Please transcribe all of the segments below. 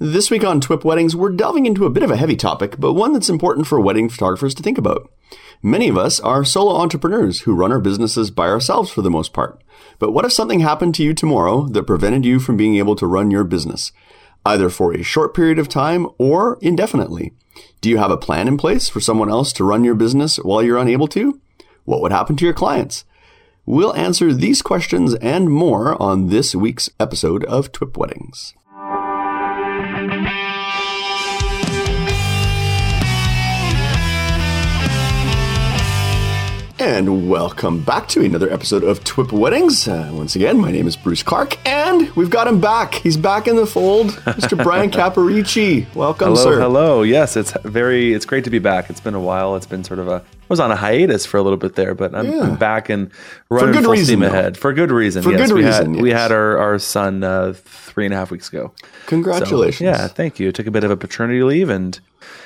This week on TWIP Weddings, we're delving into a bit of a heavy topic, but one that's important for wedding photographers to think about. Many of us are solo entrepreneurs who run our businesses by ourselves for the most part. But what if something happened to you tomorrow that prevented you from being able to run your business, either for a short period of time or indefinitely? Do you have a plan in place for someone else to run your business while you're unable to? What would happen to your clients? We'll answer these questions and more on this week's episode of TWIP Weddings. And welcome back to another episode of TWIP Weddings. Uh, once again, my name is Bruce Clark, and we've got him back. He's back in the fold, Mr. Bryan Caporicci. Welcome, hello, sir. Hello, yes, it's very, it's great to be back. It's been a while. It's been sort of a, I was on a hiatus for a little bit there, but I'm, yeah. I'm back and running for good full reason, steam though. ahead for good reason. For yes, good we reason, Had, We had our our son uh, three and a half weeks ago. Congratulations. So, yeah, thank you. Took a bit of a paternity leave and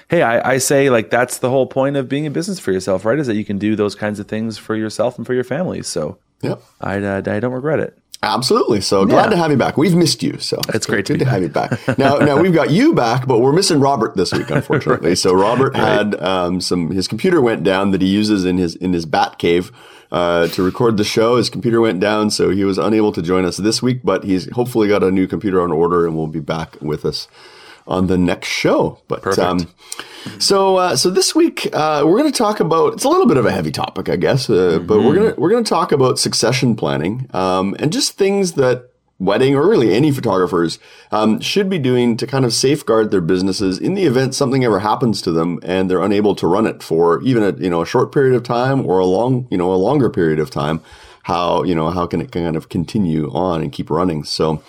hey, I, I, say like that's the whole point of being a business for yourself, right? Is that you can do those kinds of things for yourself and for your family. So yep. I, uh, I don't regret it. Absolutely. So glad to have you back. We've missed you. So it's great good to, have you back. now, now we've got you back, but we're missing Robert this week, unfortunately. right. So Robert had um, some. His computer went down that he uses in his in his bat cave. Uh, to record the show, his computer went down, so he was unable to join us this week. But he's hopefully got a new computer on order and will be back with us on the next show. But Perfect. um, so uh, so this week uh, we're going to talk about it's a little bit of a heavy topic, I guess, uh, mm-hmm. but we're gonna we're gonna talk about succession planning um, and just things that wedding or really any photographers um, should be doing to kind of safeguard their businesses in the event something ever happens to them and they're unable to run it for even a you know a short period of time or a long you know a longer period of time how you know how can it kind of continue on and keep running? So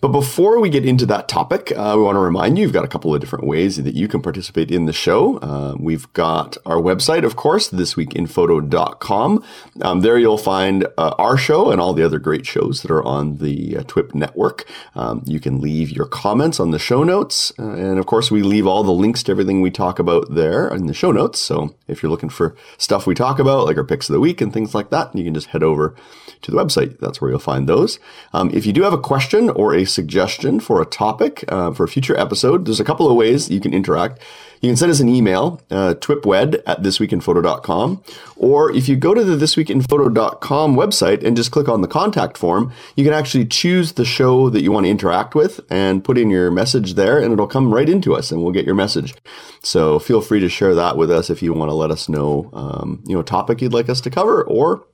but before we get into that topic uh, we want to remind you you've got a couple of different ways that you can participate in the show. Uh, we've got our website of course thisweekinphoto.com um, there you'll find uh, our show and all the other great shows that are on the uh, twip network. Um, you can leave your comments on the show notes uh, and of course we leave all the links to everything we talk about there in the show notes. So if you're looking for stuff we talk about like our picks of the week and things like that you can just head over to the website. That's where you'll find those. Um, if you do have a question or a suggestion for a topic uh, for a future episode, there's a couple of ways you can interact. You can send us an email, uh, twipwed at thisweekinphoto.com. Or if you go to the thisweekinphoto.com website and just click on the contact form, you can actually choose the show that you want to interact with and put in your message there and it'll come right into us and we'll get your message. So feel free to share that with us if you want to let us know, um, you know, a topic you'd like us to cover or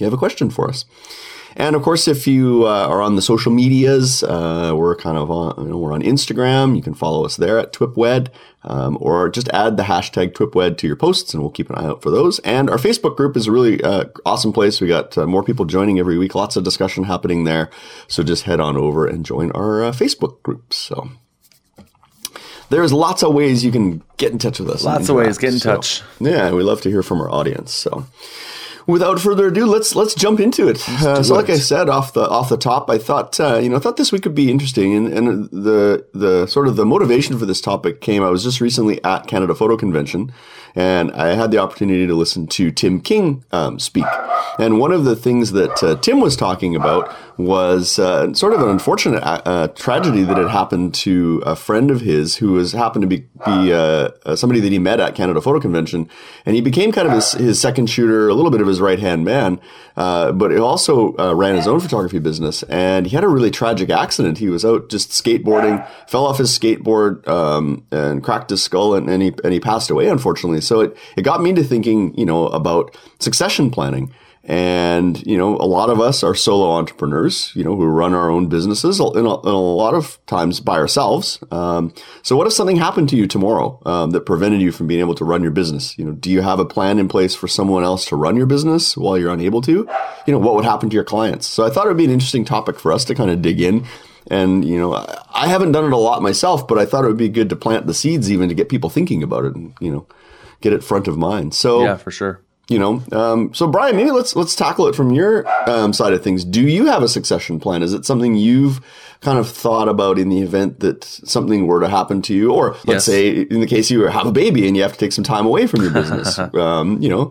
you have a question for us. And of course, if you uh, are on the social medias, uh, we're kind of on, you know, we're on Instagram. You can follow us there at TwipWed, um, or just add the hashtag TwipWed to your posts, and we'll keep an eye out for those. And our Facebook group is a really uh, awesome place. We got uh, more people joining every week, lots of discussion happening there. So just head on over and join our uh, Facebook group. So there's lots of ways you can get in touch with us. Lots of ways, get in so, touch. Yeah, we love to hear from our audience. So without further ado, let's let's jump into it. Uh, so, like I said off the off the top, I thought uh, you know I thought this week could be interesting, and, and the the sort of the motivation for this topic came. I was just recently at Canada Photo Convention, and I had the opportunity to listen to Tim King um, speak. And one of the things that uh, Tim was talking about was uh, sort of an unfortunate uh, tragedy that had happened to a friend of his who was happened to be, be uh, somebody that he met at Canada Photo Convention, and he became kind of his, his second shooter, a little bit of his right hand man, uh, but he also uh, ran his own photography business. And he had a really tragic accident. He was out just skateboarding, fell off his skateboard, um, and cracked his skull, and, and he and he passed away, unfortunately. So it it got me to thinking, you know, about succession planning. And, you know, a lot of us are solo entrepreneurs, you know, who run our own businesses and a, and a lot of times by ourselves. Um, so what if something happened to you tomorrow um, that prevented you from being able to run your business? You know, do you have a plan in place for someone else to run your business while you're unable to? You know, what would happen to your clients? So I thought it would be an interesting topic for us to kind of dig in. And, you know, I haven't done it a lot myself, but I thought it would be good to plant the seeds even to get people thinking about it and, you know, get it front of mind. So, yeah, for sure. you know um, so brian maybe let's let's tackle it from your um, side of things. Do you have a succession plan? Is it something you've kind of thought about in the event that something were to happen to you? Or let's Yes. say in the case you have a baby and you have to take some time away from your business um, you know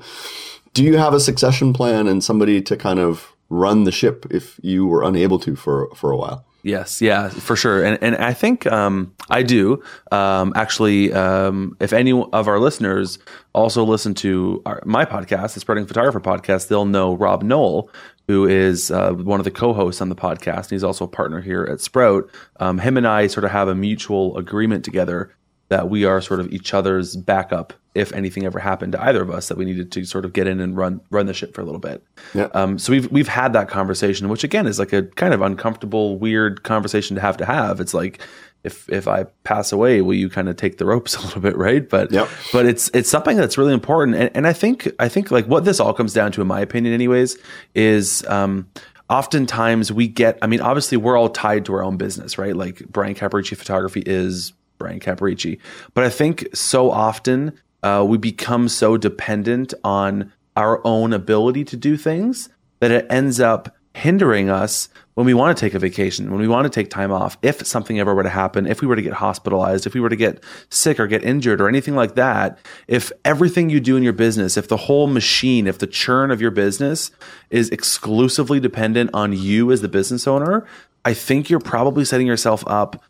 do you have a succession plan and somebody to kind of run the ship if you were unable to for for a while Yes, yeah, for sure. And and I think um, I do. Um, actually, um, if any of our listeners also listen to our, my podcast, the Sprouting Photographer podcast, they'll know Rob Noel, who is uh, one of the co-hosts on the podcast. And he's also a partner here at Sprout. Um, him and I sort of have a mutual agreement together that we are sort of each other's backup if anything ever happened to either of us that we needed to sort of get in and run run the ship for a little bit. Yeah. Um, so we've we've had that conversation, which again is like a kind of uncomfortable, weird conversation to have to have. It's like if if I pass away, will you kind of take the ropes a little bit, right? But Yep. but it's it's something that's really important, and, and I think I think like what this all comes down to, in my opinion, anyways, is. Um, Oftentimes we get, I mean, obviously we're all tied to our own business, right? Like Bryan Caporicci Photography is Bryan Caporicci. But I think so often uh, we become so dependent on our own ability to do things that it ends up hindering us when we want to take a vacation, when we want to take time off, if something ever were to happen, if we were to get hospitalized, if we were to get sick or get injured or anything like that, if everything you do in your business, if the whole machine, if the churn of your business is exclusively dependent on you as the business owner, I think you're probably setting yourself up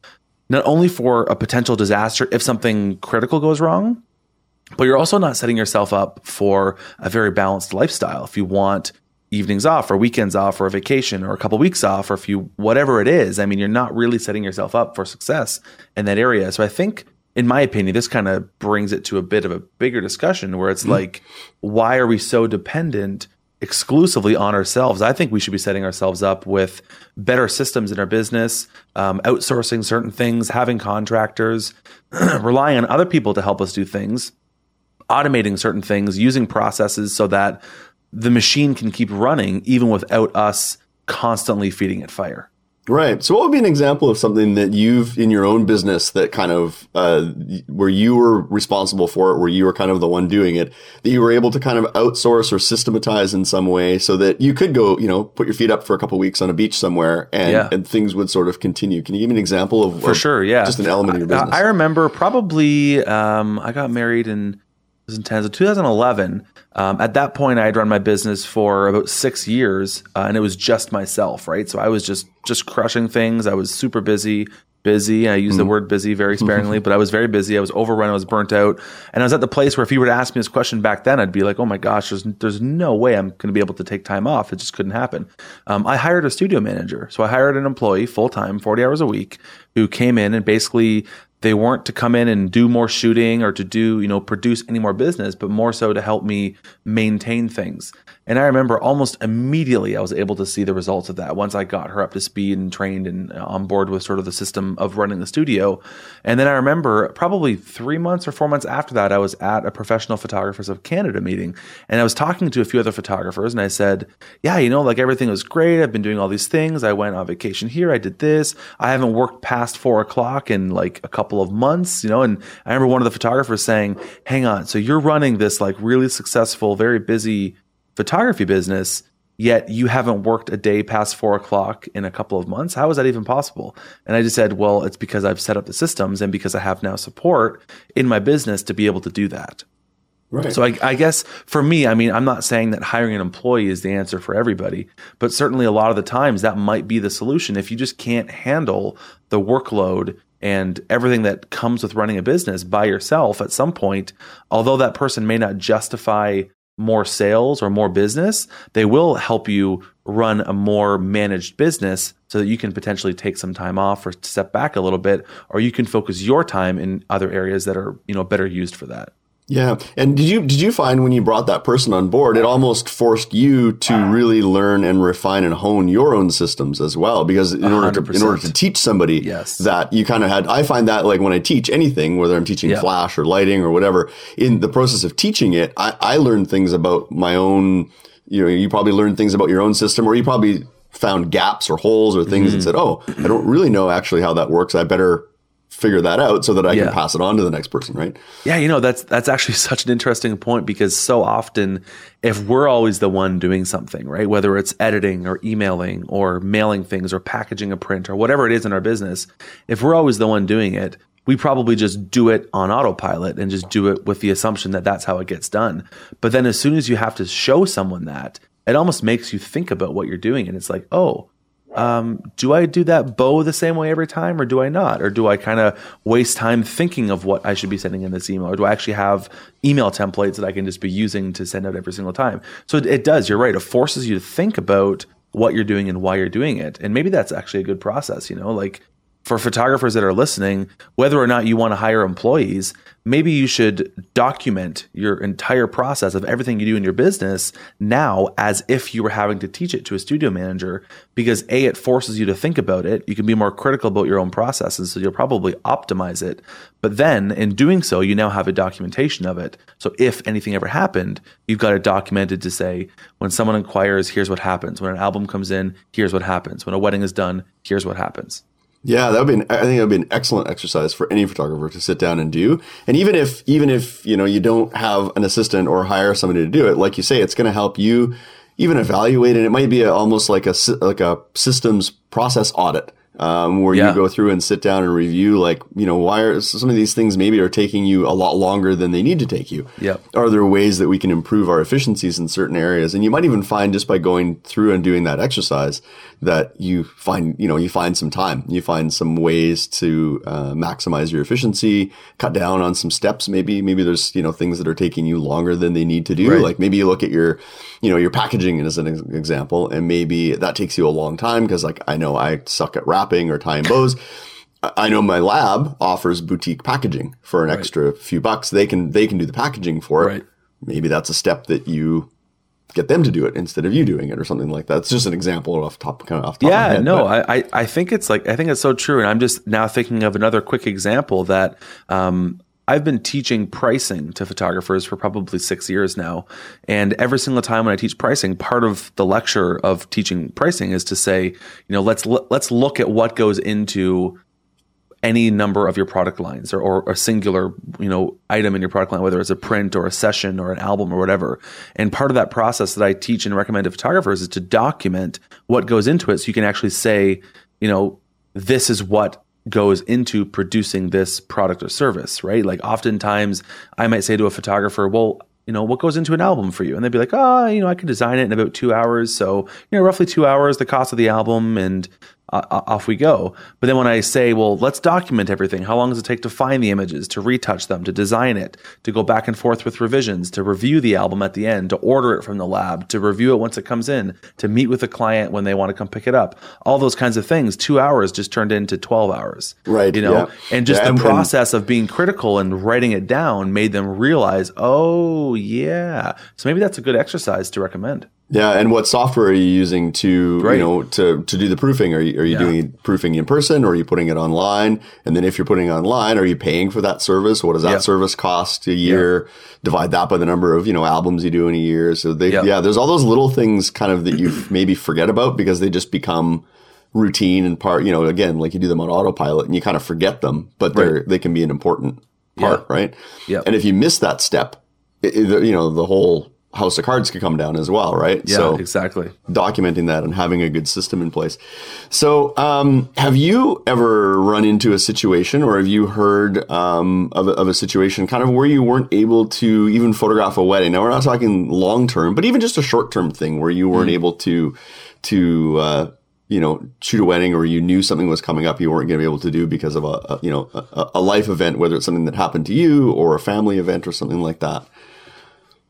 not only for a potential disaster if something critical goes wrong, but you're also not setting yourself up for a very balanced lifestyle. If you want evenings off or weekends off or a vacation or a couple weeks off or if you whatever it is, I mean, you're not really setting yourself up for success in that area. So I think in my opinion, this kind of brings it to a bit of a bigger discussion where it's mm-hmm. like, why are we so dependent exclusively on ourselves? I think we should be setting ourselves up with better systems in our business, um, outsourcing certain things, having contractors, relying on other people to help us do things, automating certain things, using processes so that the machine can keep running even without us constantly feeding it fire. Right. So, what would be an example of something that you've in your own business that kind of uh, where you were responsible for it, where you were kind of the one doing it, that you were able to kind of outsource or systematize in some way, so that you could go, you know, put your feet up for a couple weeks on a beach somewhere, and Yeah. and things would sort of continue. Can you give me an example of For sure, yeah. just an element of your I- business? I, remember probably um, I got married in 2010, so 2011. Um, at that point, I had run my business for about six years, uh, and it was just myself, right? So I was just just crushing things. I was super busy, busy. I use the word busy very sparingly, but I was very busy. I was overrun. I was burnt out, and I was at the place where if you were to ask me this question back then, I'd be like, "Oh my gosh, there's there's no way I'm going to be able to take time off. It just couldn't happen." Um, I hired a studio manager, so I hired an employee full time, 40 hours a week, who came in and basically they weren't to come in and do more shooting or to do you know produce any more business but more so to help me maintain things and i remember almost immediately i was able to see the results of that. Once i got her up to speed and trained and uh, on board with sort of the system of running the studio. And then i remember probably three months or four months after that i was at a professional photographers of canada meeting. And i was talking to a few other photographers and i said yeah you know like everything was great. I've been doing all these things. I went on vacation here. I did this. I haven't worked past four o'clock in like a couple of months you know? And i remember one of the photographers saying hang on. So you're running this like really successful very busy photography business yet you haven't worked a day past four o'clock in a couple of months how is that even possible and i just said well it's because i've set up the systems and because i have now support in my business to be able to do that right. so I, I guess for me, I mean, I'm not saying that hiring an employee is the answer for everybody, but certainly a lot of the times that might be the solution. If you just can't handle the workload and everything that comes with running a business by yourself at some point, although that person may not justify more sales or more business, they will help you run a more managed business so that you can potentially take some time off or step back a little bit, or you can focus your time in other areas that are, you know, better used for that. Yeah. And did you did you find when you brought that person on board, it almost forced you to really learn and refine and hone your own systems as well? Because in order to in order to teach somebody Yes. that you kind of had I find that like when I teach anything, whether I'm teaching Yeah. flash or lighting or whatever, in the process of teaching it, I, I learned things about my own you know, you probably learned things about your own system or you probably found gaps or holes or things Mm-hmm. and said, Oh, I don't really know actually how that works. I better figure that out so that I Yeah. can pass it on to the next person, right? Yeah, you know, that's that's actually such an interesting point because so often if we're always the one doing something, right? Whether it's editing or emailing or mailing things or packaging a print or whatever it is in our business, if we're always the one doing it, we probably just do it on autopilot and just do it with the assumption that that's how it gets done. But then as soon as you have to show someone that, it almost makes you think about what you're doing and it's like, "Oh, um, do I do that bow the same way every time or do I not? Or do I kind of waste time thinking of what I should be sending in this email? Or do I actually have email templates that I can just be using to send out every single time? So it, it does, you're right. It forces you to think about what you're doing and why you're doing it. And maybe that's actually a good process, you know, like for photographers that are listening, whether or not you want to hire employees, maybe you should document your entire process of everything you do in your business now as if you were having to teach it to a studio manager because A, it forces you to think about it. You can be more critical about your own processes, so you'll probably optimize it. But then in doing so, you now have a documentation of it. So if anything ever happened, you've got it documented to say, when someone inquires, here's what happens. When an album comes in, here's what happens. When a wedding is done, here's what happens. Yeah, that would be. An, I think that would be an excellent exercise for any photographer to sit down and do. And even if, even if you know you don't have an assistant or hire somebody to do it, like you say, it's going to help you even evaluate. And it might be a, almost like a like a systems process audit um, where yeah. you go through and sit down and review, like, you know, why are some of these things maybe are taking you a lot longer than they need to take you? Yeah. Are there ways that we can improve our efficiencies in certain areas? And you might even find just by going through and doing that exercise that you find, you know, you find some time, you find some ways to uh, maximize your efficiency, cut down on some steps. Maybe, maybe there's, you know, things that are taking you longer than they need to do. Right. Like maybe you look at your, you know, your packaging as an example, and maybe that takes you a long time because like I know I suck at wrapping or tying bows. I know my lab offers boutique packaging for an right. extra few bucks. They can they can do the packaging for it. Right. Maybe that's a step that you get them to do it instead of you doing it or something like that. It's just an example off top kind of off top. Yeah, of head, no, I I think it's like I think it's so true, and I'm just now thinking of another quick example that um, I've been teaching pricing to photographers for probably six years now. And every single time when I teach pricing, part of the lecture of teaching pricing is to say, you know, let's let's look at what goes into any number of your product lines or, or a singular, you know, item in your product line, whether it's a print or a session or an album or whatever. And part of that process that I teach and recommend to photographers is to document what goes into it so you can actually say, you know, this is what goes into producing this product or service, right? Like oftentimes I might say to a photographer, well, you know, what goes into an album for you? And they'd be like, oh, you know, I can design it in about two hours. So, you know, roughly two hours, the cost of the album and uh, off we go. But then when I say, well, let's document everything, how long does it take to find the images, to retouch them, to design it, to go back and forth with revisions, to review the album at the end, to order it from the lab, to review it once it comes in, to meet with the client when they want to come pick it up, all those kinds of things. Two hours just turned into 12 hours. Right. You know, yeah. and just yeah, the and, process of being critical and writing it down made them realize, oh, yeah. So maybe that's a good exercise to recommend. Yeah, and what software are you using to right. you know to to do the proofing? Are you are you yeah. doing proofing in person or are you putting it online? And then if you're putting it online, are you paying for that service? What does that yeah. service cost a year? Yeah. Divide that by the number of you know albums you do in a year. So they yeah, there's all those little things kind of that you maybe forget about because they just become routine and part. You know, again, like you do them on autopilot and you kind of forget them, but they're right. they can be an important part, right? Yeah. And if you miss that step, it, it, you know the whole house of cards could come down as well, right? Yeah, so exactly. Documenting that and having a good system in place. So, um, have you ever run into a situation, or have you heard um, of, a, of, a, situation kind of where you weren't able to even photograph a wedding? Now, we're not talking long term, but even just a short term thing where you weren't mm. able to to uh, you know shoot a wedding, or you knew something was coming up you weren't going to be able to do because of a, a you know a, a life event, whether it's something that happened to you or a family event or something like that.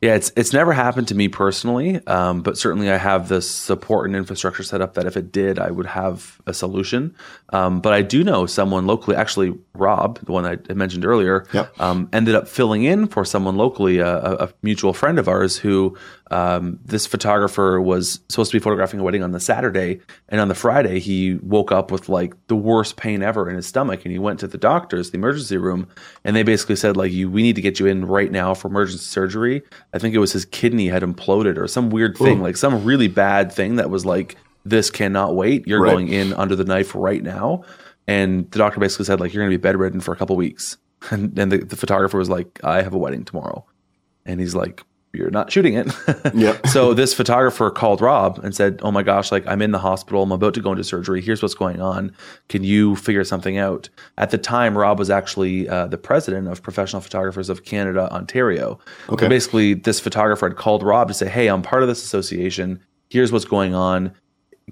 Yeah, it's it's never happened to me personally, um, but certainly I have the support and infrastructure set up that if it did, I would have a solution. Um, but I do know someone locally, actually Rob, the one I mentioned earlier, yep. um, ended up filling in for someone locally, a, a mutual friend of ours who um, this photographer was supposed to be photographing a wedding on the Saturday, and on the Friday he woke up with like the worst pain ever in his stomach, and he went to the doctors, the emergency room, and they basically said like, "You, we need to get you in right now for emergency surgery." I think it was his kidney had imploded or some weird thing, Ooh. like some really bad thing that was like, "This cannot wait. You're right. going in under the knife right now." And the doctor basically said like, "You're going to be bedridden for a couple weeks." And, and the, the photographer was like, "I have a wedding tomorrow," and he's like you're not shooting it. yep. so this photographer called Rob and said, "Oh my gosh, like I'm in the hospital. I'm about to go into surgery. Here's what's going on. Can you figure something out?" At the time, Rob was actually uh, the president of Professional Photographers of Canada, Ontario. Okay. basically, this photographer had called Rob to say, "Hey, I'm part of this association. Here's what's going on.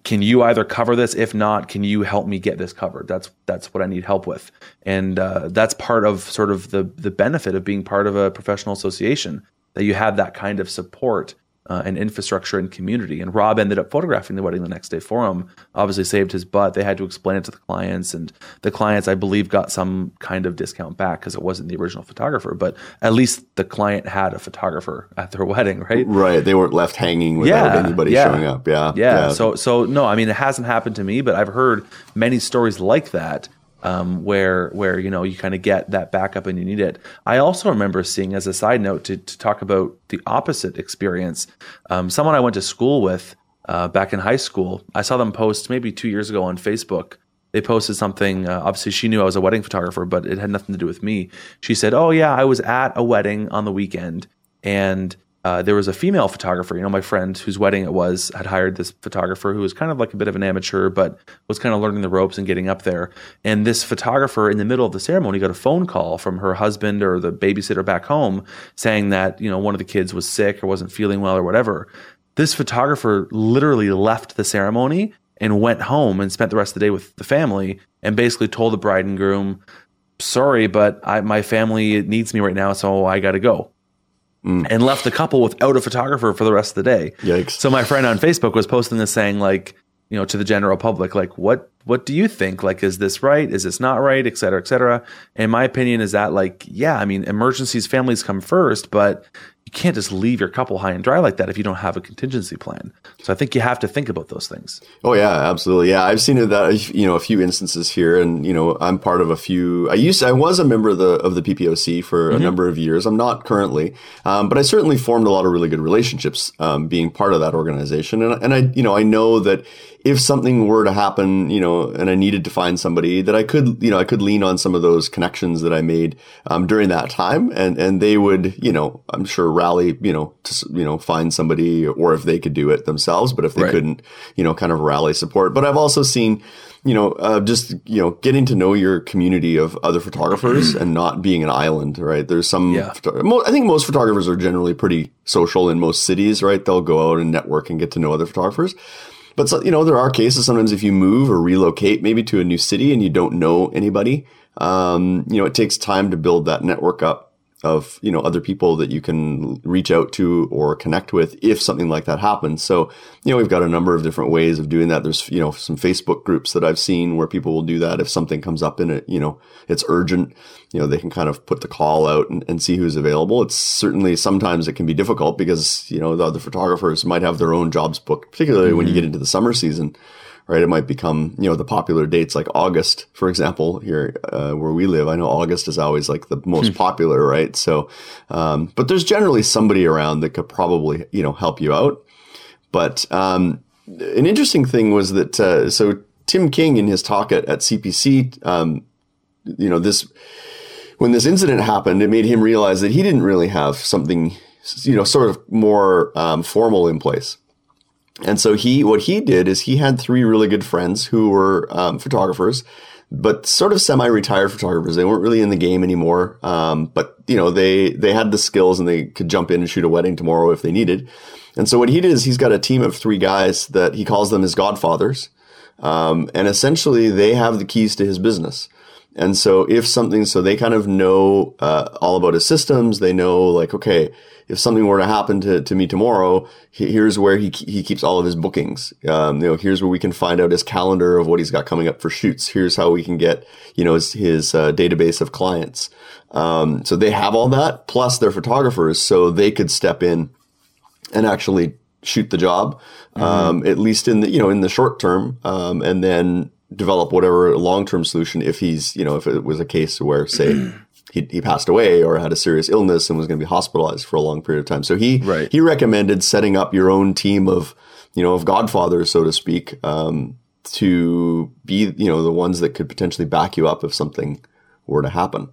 can you either cover this? If not, can you help me get this covered? That's that's what I need help with, and uh, that's part of sort of the the benefit of being part of a professional association that you have that kind of support uh, and infrastructure and community. And Rob ended up photographing the wedding the next day for him. Obviously, saved his butt. They had to explain it to the clients, and the clients, I believe, got some kind of discount back because it wasn't the original photographer. But at least the client had a photographer at their wedding, right? Right. They weren't left hanging without yeah, anybody yeah. showing up. Yeah, yeah. Yeah. So, so no. I mean, it hasn't happened to me, but I've heard many stories like that um, where where you know you kind of get that backup and you need it. I also remember seeing, as a side note, to, to talk about the opposite experience. Um, someone I went to school with uh, back in high school, I saw them post maybe two years ago on Facebook. They posted something. Uh, obviously, she knew I was a wedding photographer, but it had nothing to do with me. She said, "Oh yeah, I was at a wedding on the weekend, and uh, there was a female photographer. You know, my friend whose wedding it was had hired this photographer who was kind of like a bit of an amateur, but was kind of learning the ropes and getting up there. And this photographer, in the middle of the ceremony, got a phone call from her husband or the babysitter back home saying that you know one of the kids was sick or wasn't feeling well or whatever. This photographer literally left the ceremony and went home and spent the rest of the day with the family and basically told the bride and groom, "Sorry, but I, my family needs me right now, so I got to go." Mm. and left the couple without a photographer for the rest of the day. Yikes. So my friend on Facebook was posting this saying like, you know, to the general public, like, what what do you think? Like, is this right? Is this not right? Et cetera, et cetera. And my opinion is that, like, yeah, I mean, emergencies, families come first, but you can't just leave your couple high and dry like that if you don't have a contingency plan. So I think you have to think about those things. Oh yeah, absolutely. Yeah, I've seen that you know a few instances here, and you know I'm part of a few. I used I was a member of the of the PPOC for mm-hmm. a number of years. I'm not currently, um, but I certainly formed a lot of really good relationships um, being part of that organization, and and I you know I know that if something were to happen, you know, and I needed to find somebody that I could, you know, I could lean on some of those connections that I made um, during that time, and and they would, you know, I'm sure rally, you know, to you know find somebody, or if they could do it themselves, but if they right. couldn't, you know, kind of rally support. But I've also seen, you know, uh, just you know, getting to know your community of other photographers and not being an island, right? There's some, yeah. I think most photographers are generally pretty social in most cities, right? They'll go out and network and get to know other photographers. But so, you know, there are cases sometimes if you move or relocate maybe to a new city and you don't know anybody, um, you know, it takes time to build that network up of you know other people that you can reach out to or connect with if something like that happens so you know we've got a number of different ways of doing that there's you know some facebook groups that i've seen where people will do that if something comes up in it you know it's urgent you know they can kind of put the call out and, and see who's available it's certainly sometimes it can be difficult because you know the other photographers might have their own jobs booked particularly mm-hmm. when you mm-hmm. get into the summer season right? It might become, you know, the popular dates like August, for example, here uh, where we live. I know August is always like the most hmm. popular, right? So, um, but there's generally somebody around that could probably, you know, help you out. But um, an interesting thing was that, uh, so Tim King in his talk at, at CPC, um, you know, this, when this incident happened, it made him realize that he didn't really have something, you know, sort of more um, formal in place. And so he, what he did is he had three really good friends who were um, photographers, but sort of semi-retired photographers. They weren't really in the game anymore. Um, but you know, they, they had the skills and they could jump in and shoot a wedding tomorrow if they needed. And so what he did is he's got a team of three guys that he calls them his godfathers. Um, and essentially they have the keys to his business. And so if something, so they kind of know uh, all about his systems. They know like, okay, if something were to happen to, to me tomorrow, here's where he, he keeps all of his bookings. Um, you know, here's where we can find out his calendar of what he's got coming up for shoots. Here's how we can get, you know, his, his uh, database of clients. Um, so they have all that plus they're photographers. So they could step in and actually shoot the job, mm-hmm. um, at least in the, you know, in the short term. Um, and then develop whatever long-term solution if he's, you know, if it was a case where say, he, he passed away or had a serious illness and was going to be hospitalized for a long period of time. So he right. he recommended setting up your own team of you know of godfathers, so to speak, um, to be you know the ones that could potentially back you up if something were to happen.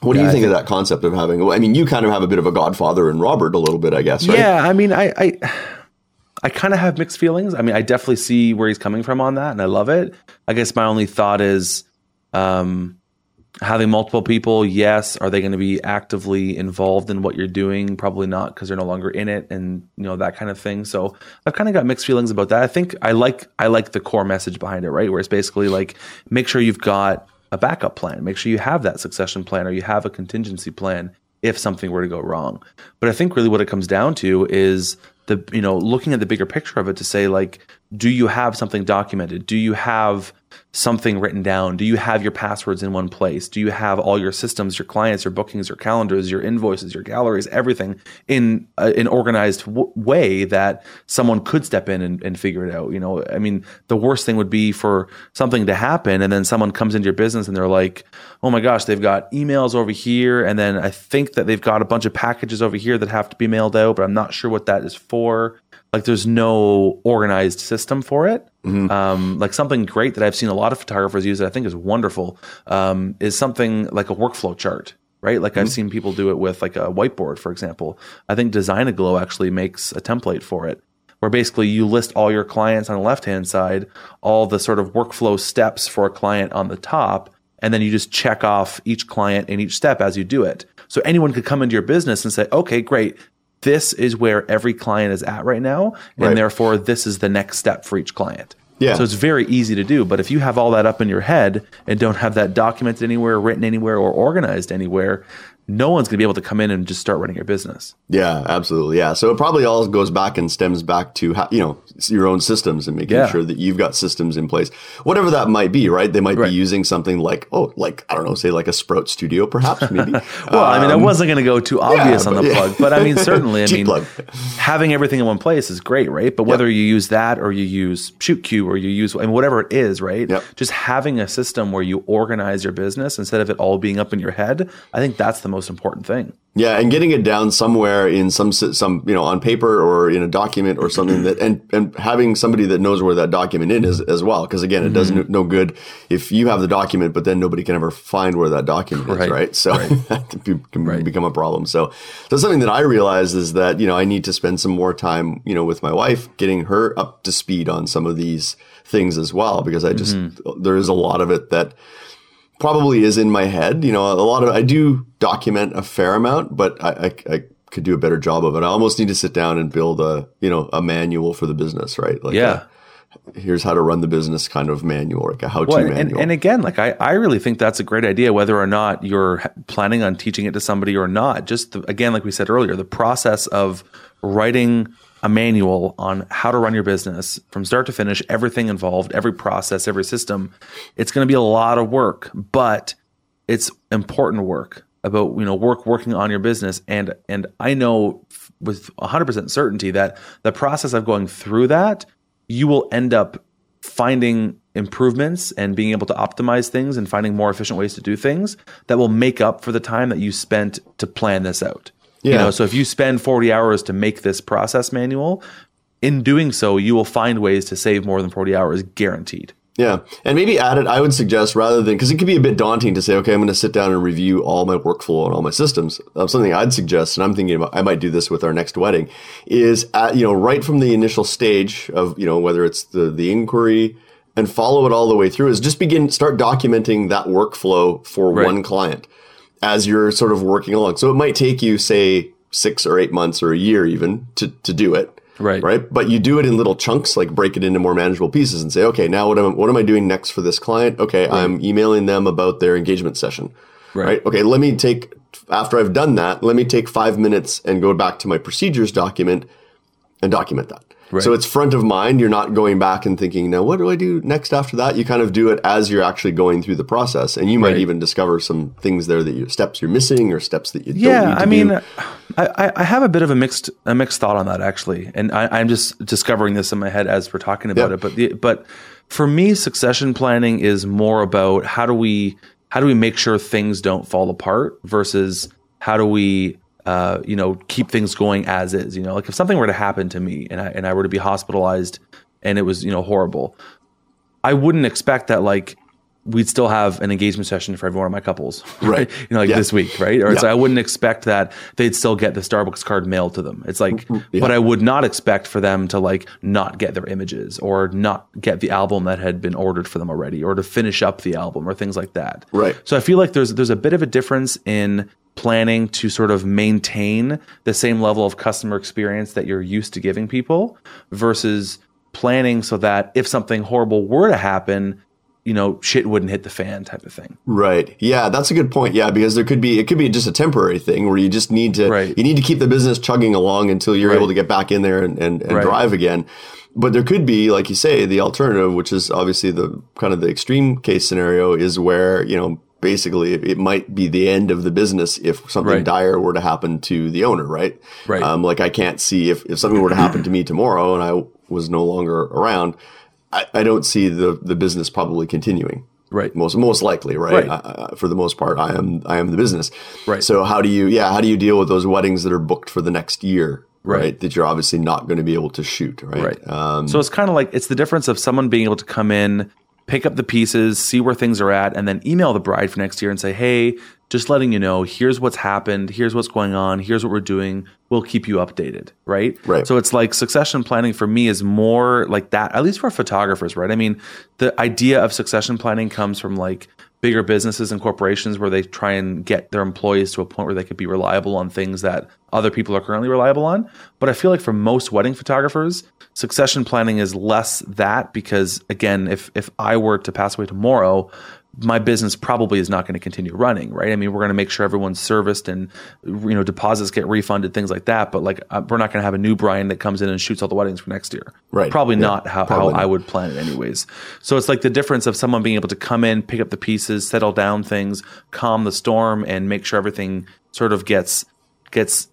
What yeah, do you think, think, of that concept of having? I mean, you kind of have a bit of a godfather in Robert, a little bit, I guess. Right? Yeah, I mean, I, I, I kind of have mixed feelings. I mean, I definitely see where he's coming from on that, and I love it. I guess my only thought is, um, having multiple people, yes. Are they going to be actively involved in what you're doing? Probably not because they're no longer in it, and you know that kind of thing. So I've kind of got mixed feelings about that. I think I like I like the core message behind it, right? Where it's basically like make sure you've got a backup plan, make sure you have that succession plan, or you have a contingency plan if something were to go wrong. But I think really what it comes down to is the you know looking at the bigger picture of it to say like do you have something documented? Do you have something written down? Do you have your passwords in one place? Do you have all your systems your clients your bookings your calendars your invoices your galleries everything in an organized w- way that someone could step in and, and figure it out? You know i mean the worst thing would be for something to happen and then someone comes into your business and they're like oh my gosh they've got emails over here and then i think that they've got a bunch of packages over here that have to be mailed out but i'm not sure what that is for for. Like there's no organized system for it. Mm-hmm. Um, like something great that I've seen a lot of photographers use that I think is wonderful um, is something like a workflow chart right? Like mm-hmm. I've seen people do it with like a whiteboard, for example. I think Design Aglow actually makes a template for it where basically you list all your clients on the left hand side, all the sort of workflow steps for a client on the top, and then you just check off each client in each step as you do it. So anyone could come into your business and say, okay, great this is where every client is at right now. And right. therefore, this is the next step for each client. Yeah. So it's very easy to do. But if you have all that up in your head and don't have that documented anywhere, written anywhere, or organized anywhere, no one's going to be able to come in and just start running your business. Yeah, absolutely. Yeah. So it probably all goes back and stems back to how, you know, your own systems and making yeah. sure that you've got systems in place, whatever that might be, right? They might right. be using something like, oh, like, I don't know, say like a Sprout Studio, perhaps, maybe. well, um, I mean, I um, wasn't going to go too obvious yeah, on the yeah. plug, but I mean, certainly, I mean, plug. having everything in one place is great, right? But whether yep. you use that or you use ShootQ or you use, I mean, whatever it is, right? Yep. Just having a system where you organize your business instead of it all being up in your head, I think that's the most important thing. Yeah, and getting it down somewhere in some some you know on paper or in a document or something that and and having somebody that knows where that document is as well because again it mm-hmm. doesn't no good if you have the document but then nobody can ever find where that document right. is right so right. that can right. become a problem so so something that I realized is that you know I need to spend some more time you know with my wife getting her up to speed on some of these things as well because I just mm-hmm. there is a lot of it that probably is in my head. You know, a lot of I do document a fair amount, but I, I, I could do a better job of it. I almost need to sit down and build a you know a manual for the business, right? Like yeah. A, here's how to run the business kind of manual, like a how to well, manual. And, and, again, like I, I really think that's a great idea, whether or not you're planning on teaching it to somebody or not. Just the, again, like we said earlier, the process of writing a manual on how to run your business from start to finish, everything involved, every process, every system. It's going to be a lot of work, but it's important work about, you know, work working on your business. And, and I know with 100% certainty that the process of going through that, you will end up finding improvements and being able to optimize things and finding more efficient ways to do things that will make up for the time that you spent to plan this out. Yeah. You know, so if you spend 40 hours to make this process manual, in doing so, you will find ways to save more than 40 hours guaranteed. Yeah. And maybe add it, I would suggest rather than, because it can be a bit daunting to say, okay, I'm going to sit down and review all my workflow and all my systems. Um, something I'd suggest, and I'm thinking about, I might do this with our next wedding, is, at, you know, right from the initial stage of, you know, whether it's the, the inquiry and follow it all the way through, is just begin, start documenting that workflow for right. one client as you're sort of working along. So it might take you, say, six or eight months or a year even to, to do it. Right. Right. But you do it in little chunks, like break it into more manageable pieces and say, okay, now what am, what am I doing next for this client? Okay. Right. I'm emailing them about their engagement session. Right. right. Okay. Let me take, after I've done that, let me take five minutes and go back to my procedures document and document that. Right. So it's front of mind. You're not going back and thinking, now what do I do next after that? You kind of do it as you're actually going through the process, and you might right. even discover some things there that you steps you're missing or steps that you don't need. yeah. I mean. I, I have a bit of a mixed a mixed thought on that actually, and I, am just discovering this in my head as we're talking about it. But the, but for me, succession planning is more about how do we how do we make sure things don't fall apart versus how do we uh, you know, keep things going as is. You know, like if something were to happen to me and I and I were to be hospitalized and it was you know horrible, I wouldn't expect that like we'd still have an engagement session for every one of my couples, Right. you know, like Yeah. this week, right? Or so Yeah. I wouldn't expect that they'd still get the Starbucks card mailed to them. It's like, mm-hmm. Yeah. but I would not expect for them to like not get their images or not get the album that had been ordered for them already, or to finish up the album or things like that. Right. So I feel like there's there's a bit of a difference in planning to sort of maintain the same level of customer experience that you're used to giving people versus planning so that if something horrible were to happen, you know, shit wouldn't hit the fan type of thing. Right. Yeah, that's a good point. Yeah, because there could be it could be just a temporary thing where you just need to Right. you need to keep the business chugging along until you're Right. able to get back in there and, and, and Right. drive again. But there could be, like you say, the alternative, which is obviously the kind of the extreme case scenario, is where you know basically it, might be the end of the business if something Right. dire were to happen to the owner. Right. Right. Um, like I can't see if if something were to happen to me tomorrow and I was no longer around, I, I don't see the the business probably continuing Right. most most likely, right? Right. Uh, for the most part, I am I am the business. Right. So how do you yeah how do you deal with those weddings that are booked for the next year, right? Right. That you're obviously not going to be able to shoot, right? Right. Um, so it's kind of like it's the difference of someone being able to come in, pick up the pieces, see where things are at, and then email the bride for next year and say, "Hey, just letting you know, here's what's happened, here's what's going on, here's what we're doing. We'll keep you updated." Right. Right. So it's like succession planning for me is more like that, at least for photographers, right? I mean, the idea of succession planning comes from like bigger businesses and corporations where they try and get their employees to a point where they could be reliable on things that other people are currently reliable on. But I feel like for most wedding photographers, succession planning is less that because again, if if I were to pass away tomorrow, my business probably is not going to continue running, right? I mean, we're going to make sure everyone's serviced and you know deposits get refunded, things like that. But like, uh, we're not going to have a new Brian that comes in and shoots all the weddings for next year. Right. Probably Yeah. not how, Probably how I would plan it, anyways. So it's like the difference of someone being able to come in, pick up the pieces, settle down things, calm the storm, and make sure everything sort of gets gets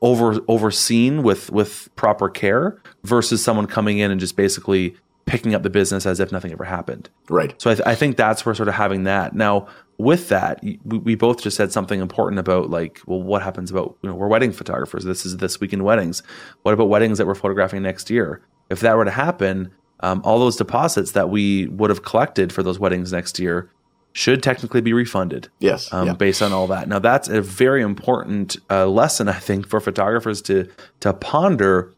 over overseen with with proper care versus someone coming in and just basically picking up the business as if nothing ever happened. right. So I, th- I think that's where sort of having that. Now, with that, we, we both just said something important about like, well, what happens about you know we're wedding photographers. This is this weekend weddings. What about weddings that we're photographing next year? If that were to happen, um, all those deposits that we would have collected for those weddings next year should technically be refunded Yes. um, yeah. based on all that. Now that's a very important uh, lesson, I think, for photographers to to ponder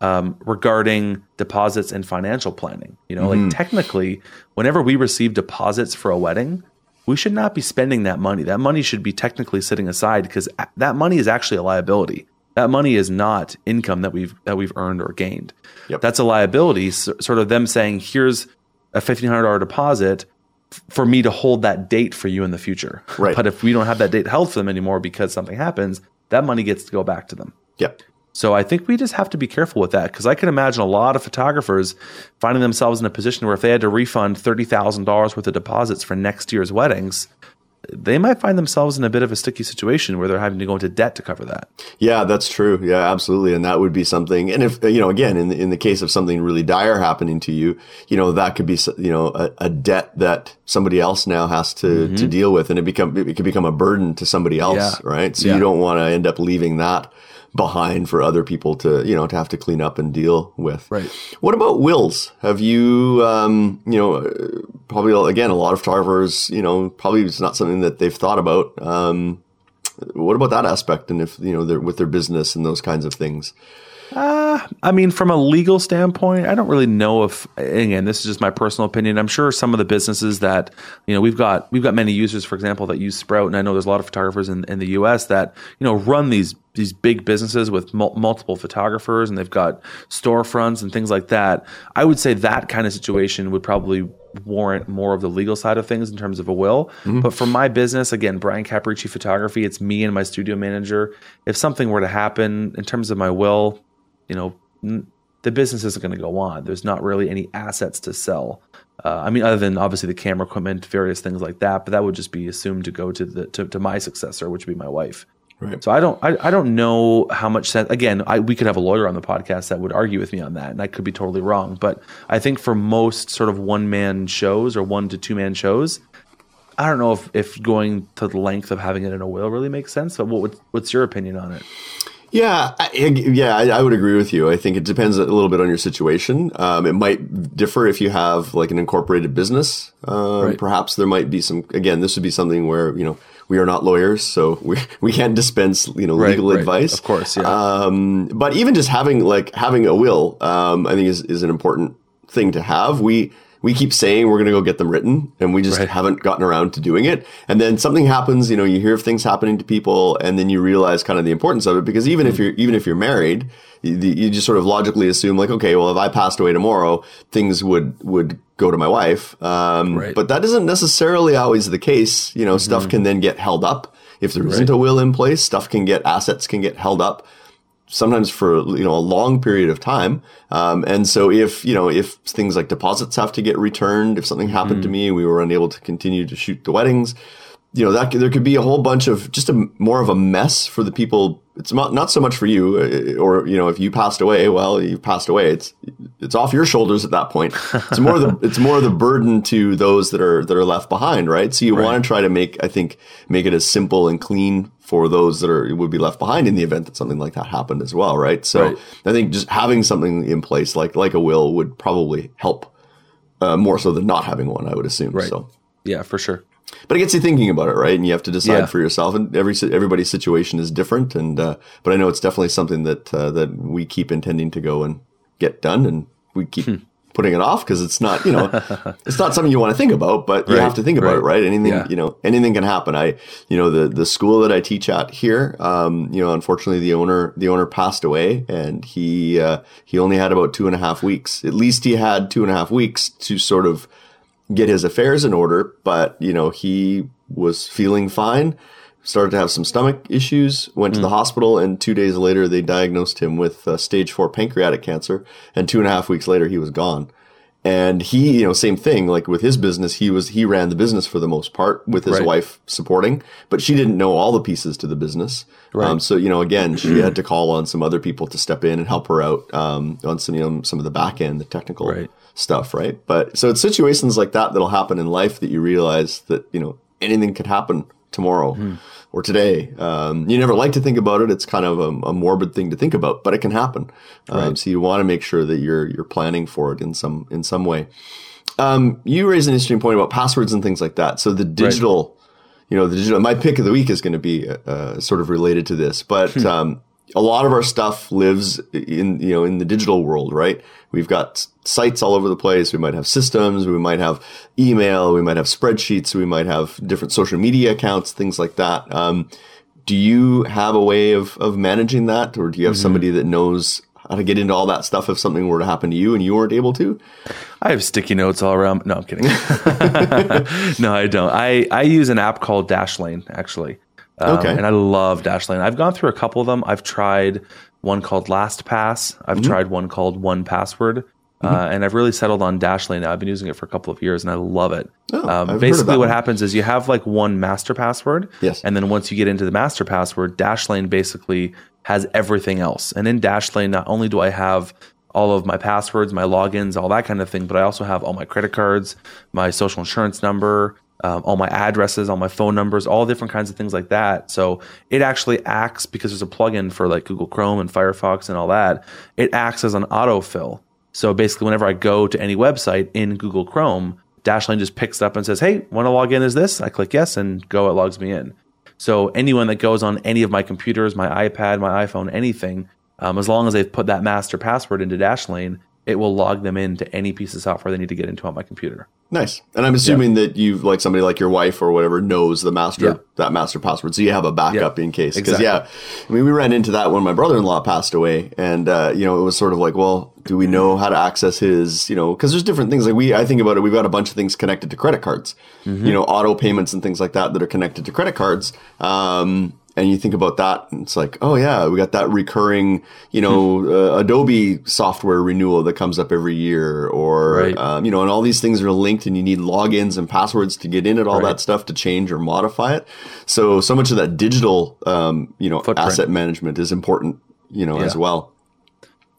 um, regarding deposits and financial planning. You know, Mm-hmm. like technically, whenever we receive deposits for a wedding, we should not be spending that money. That money should be technically sitting aside because that money is actually a liability. That money is not income that we've that we've earned or gained. Yep. That's a liability. s sort of them saying, "Here's a fifteen hundred dollar deposit." f- For me to hold that date for you in the future, Right. But if we don't have that date held for them anymore because something happens, that money gets to go back to them. Yep. So I think we just have to be careful with that because I can imagine a lot of photographers finding themselves in a position where if they had to refund thirty thousand dollars worth of deposits for next year's weddings, they might find themselves in a bit of a sticky situation where they're having to go into debt to cover that. Yeah, that's true. Yeah, absolutely. And that would be something. And if, you know, again, in the, in the case of something really dire happening to you, you know, that could be, you know, a, a debt that somebody else now has to, to deal with. And it become, it could become a burden to somebody else, Mm-hmm. Yeah. right? So Yeah. you don't want to end up leaving that behind for other people to, you know, to have to clean up and deal with. Right. What about wills? Have you, um, you know, uh, probably again, a lot of photographers, you know, probably it's not something that they've thought about. Um, what about that aspect? And if, you know, they're with their business and those kinds of things. I mean, from a legal standpoint, I don't really know if again, this is just my personal opinion. I'm sure some of the businesses that, you know, we've got we've got many users, for example, that use Sprout, and I know there's a lot of photographers in, in the US that, you know, run these these big businesses with mul- multiple photographers and they've got storefronts and things like that. I would say that kind of situation would probably warrant more of the legal side of things in terms of a will. But for my business, again, Bryan Caporicci Photography, it's me and my studio manager. If something were to happen in terms of my will, you know, n- the business isn't going to go on. There's not really any assets to sell. Uh, I mean, other than obviously the camera equipment, various things like that, but that would just be assumed to go to the to, to my successor, which would be my wife. Right. So I don't I, I don't know how much sense. Again, I, we could have a lawyer on the podcast that would argue with me on that, and I could be totally wrong. But I think for most sort of one man shows or one to two man shows, I don't know if if going to the length of having it in a will really makes sense. But what would, what's your opinion on it? Yeah, I, yeah, I, I, would agree with you. I think it depends a little bit on your situation. Um, it might differ if you have like an incorporated business. Um, right. Perhaps there might be some. Again, this would be something where you know we are not lawyers, so we we can't dispense you know right, legal right. advice. Of course, yeah. Um, but even just having like having a will, um, I think is is an important thing to have. We we keep saying we're going to go get them written and we just right. haven't gotten around to doing it. And then something happens, you know, you hear of things happening to people and then you realize kind of the importance of it because even mm if you're, even if you're married, you, you, just sort of logically assume like, okay, well, if I passed away tomorrow, things would, would go to my wife. Um, right. but that isn't necessarily always the case. You know, mm-hmm. stuff can then get held up. If there isn't right. a will in place, stuff can get, assets can get held up sometimes for you know a long period of time. Um, and so if you know if things like deposits have to get returned, if something happened mm. to me we were unable to continue to shoot the weddings, you know that there could be a whole bunch of just a more of a mess for the people. It's not not so much for you uh, or you know if you passed away well you passed away. It's it's off your shoulders at that point. It's more the it's more the burden to those that are that are left behind right? So you right. want to try to make i think make it as simple and clean for those that are would be left behind in the event that something like that happened as well right? So right. i think just having something in place like like a will would probably help uh, more so than not having one i would assume right. so. Yeah for sure but it gets you thinking about it, right? And you have to decide yeah. for yourself. And every everybody's situation is different. And uh, but I know it's definitely something that uh, that we keep intending to go and get done, and we keep hmm. putting it off because it's not you know it's not something you want to think about, but right. you have to think about right. it, right? Anything yeah. you know anything can happen. I you know the the school that I teach at here, um, you know, unfortunately the owner the owner passed away, and he uh, he only had about two and a half weeks. At least he had two and a half weeks to sort of get his affairs in order, but you know, he was feeling fine, started to have some stomach issues, went mm. to the hmm. hospital, and two days later they diagnosed him with uh, stage four pancreatic cancer, and two and a half weeks later he was gone. And he, you know, same thing, like with his business, he was, he ran the business for the most part with his right. wife supporting, but she didn't know all the pieces to the business. Right. Um, so, you know, again, she had to call on some other people to step in and help her out, um, on some, you know, some of the back end, the technical right stuff, right? But so it's situations like that that'll happen in life that you realize that, you know, anything could happen tomorrow mm. or today. Um, you never like to think about it. It's kind of a, a morbid thing to think about, but it can happen. Um, right. So you want to make sure that you're, you're planning for it in some, in some way. Um, you raised an interesting point about passwords and things like that. So the digital, right. you know, the digital, my pick of the week is going to be uh, sort of related to this, but, hmm. um, a lot of our stuff lives in you know in the digital world, right? We've got sites all over the place. We might have systems. We might have email. We might have spreadsheets. We might have different social media accounts, things like that. Um, do you have a way of of managing that, or do you have mm-hmm. somebody that knows how to get into all that stuff if something were to happen to you and you weren't able to? I have sticky notes all around. No, I'm kidding. no, I don't. I, I use an app called Dashlane, actually. Um, okay. And I love Dashlane. I've gone through a couple of them. I've tried one called LastPass. I've mm-hmm. tried one called 1Password. Mm-hmm. Uh, and I've really settled on Dashlane now. I've been using it for a couple of years and I love it. Oh, um, basically, what happens is you have like one master password. Yes. And then once you get into the master password, Dashlane basically has everything else. And in Dashlane, not only do I have all of my passwords, my logins, all that kind of thing, but I also have all my credit cards, my social insurance number, um, all my addresses, all my phone numbers, all different kinds of things like that. So it actually acts because there's a plugin for like Google Chrome and Firefox and all that. It acts as an autofill. So basically, whenever I go to any website in Google Chrome, Dashlane just picks up and says, "Hey, want to log in as this?" I click yes, and go. It logs me in. So anyone that goes on any of my computers, my iPad, my iPhone, anything, um, as long as they've put that master password into Dashlane, it will log them into any piece of software they need to get into on my computer. Nice. And I'm assuming yeah. that you like somebody like your wife or whatever knows the master yeah. that master password, so you have a backup yeah. in case. Because exactly. yeah, I mean we ran into that when my brother-in-law passed away, and uh, you know it was sort of like, well, do we know how to access his? You know, because there's different things. Like we, I think about it, we've got a bunch of things connected to credit cards. Mm-hmm. You know, auto payments and things like that that are connected to credit cards. Um, and you think about that and it's like oh yeah we got that recurring you know hmm. uh, adobe software renewal that comes up every year or right. um, you know and all these things are linked and you need logins and passwords to get in at all right. that stuff to change or modify it so so much of that digital um, you know Footprint. asset management is important you know yeah. as well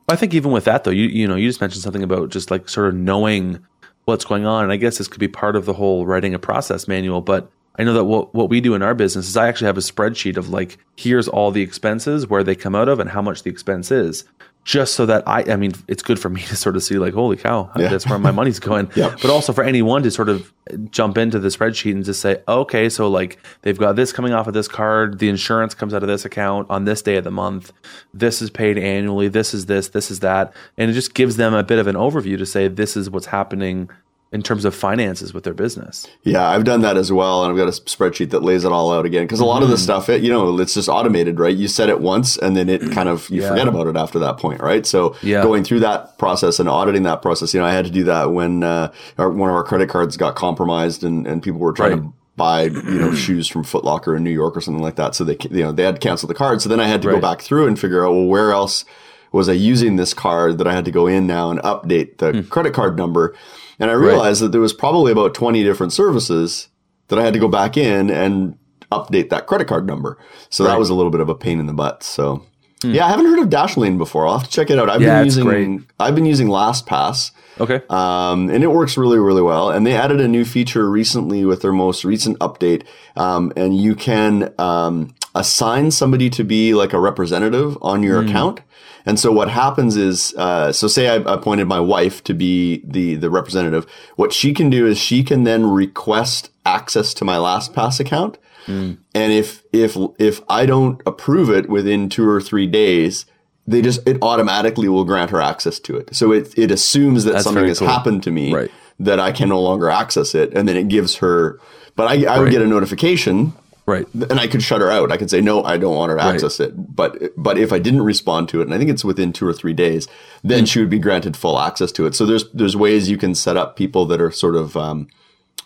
i think even with that though you you know you just mentioned something about just like sort of knowing what's going on and i guess this could be part of the whole writing a process manual but I know that what, what we do in our business is I actually have a spreadsheet of like, here's all the expenses, where they come out of, and how much the expense is just so that I, I mean, it's good for me to sort of see like, holy cow, yeah. that's where my money's going. But also for anyone to sort of jump into the spreadsheet and just say, okay, so like they've got this coming off of this card, the insurance comes out of this account on this day of the month, this is paid annually, this is this, this is that, and it just gives them a bit of an overview to say this is what's happening in terms of finances with their business. Yeah, I've done that as well, and I've got a spreadsheet that lays it all out again because a lot mm. of the mm-hmm. stuff, it you know, it's just automated, right? You set it once, and then it kind of you yeah. forget about it after that point, right? So yeah. going through that process and auditing that process, you know, I had to do that when uh, our, one of our credit cards got compromised, and and people were trying right. to buy you know shoes from Foot Locker in New York or something like that. So they you know they had to cancel the card. So then I had to right. go back through and figure out well where else was I using this card that I had to go in now and update the mm. credit card number. And I realized right. that there was probably about 20 different services that I had to go back in and update that credit card number. So right. that was a little bit of a pain in the butt. So hmm. yeah, I haven't heard of Dashlane before. I'll have to check it out. I've yeah, been using great. I've been using LastPass. Okay. Um, and it works really, really well. And they added a new feature recently with their most recent update. Um, and you can um, assign somebody to be like a representative on your mm. account. And so what happens is, uh, so say I appointed my wife to be the the representative. What she can do is she can then request access to my LastPass account. Mm. And if if if I don't approve it within two or three days, they just it automatically will grant her access to it. So it it assumes that That's something has cool. happened to me right. that I can no longer access it, and then it gives her. But I, I would right. get a notification Right. And I could shut her out. I could say, no, I don't want her to right. access it. But, but if I didn't respond to it, and I think it's within two or three days, then mm. she would be granted full access to it. So there's, there's ways you can set up people that are sort of, um,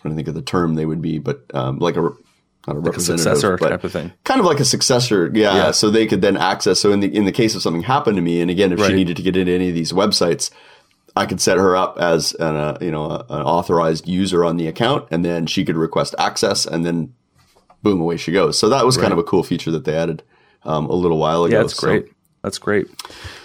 I don't think of the term they would be, but, um, like a, not a like representative, a successor type of thing. Kind of like a successor, yeah, yeah, So they could then access. So in the in the case of something happened to me, and again, if right. she needed to get into any of these websites, I could set her up as an uh, you know a, an authorized user on the account, and then she could request access, and then boom, away she goes. So that was right. kind of a cool feature that they added um, a little while ago. Yeah, that's so. great. That's great.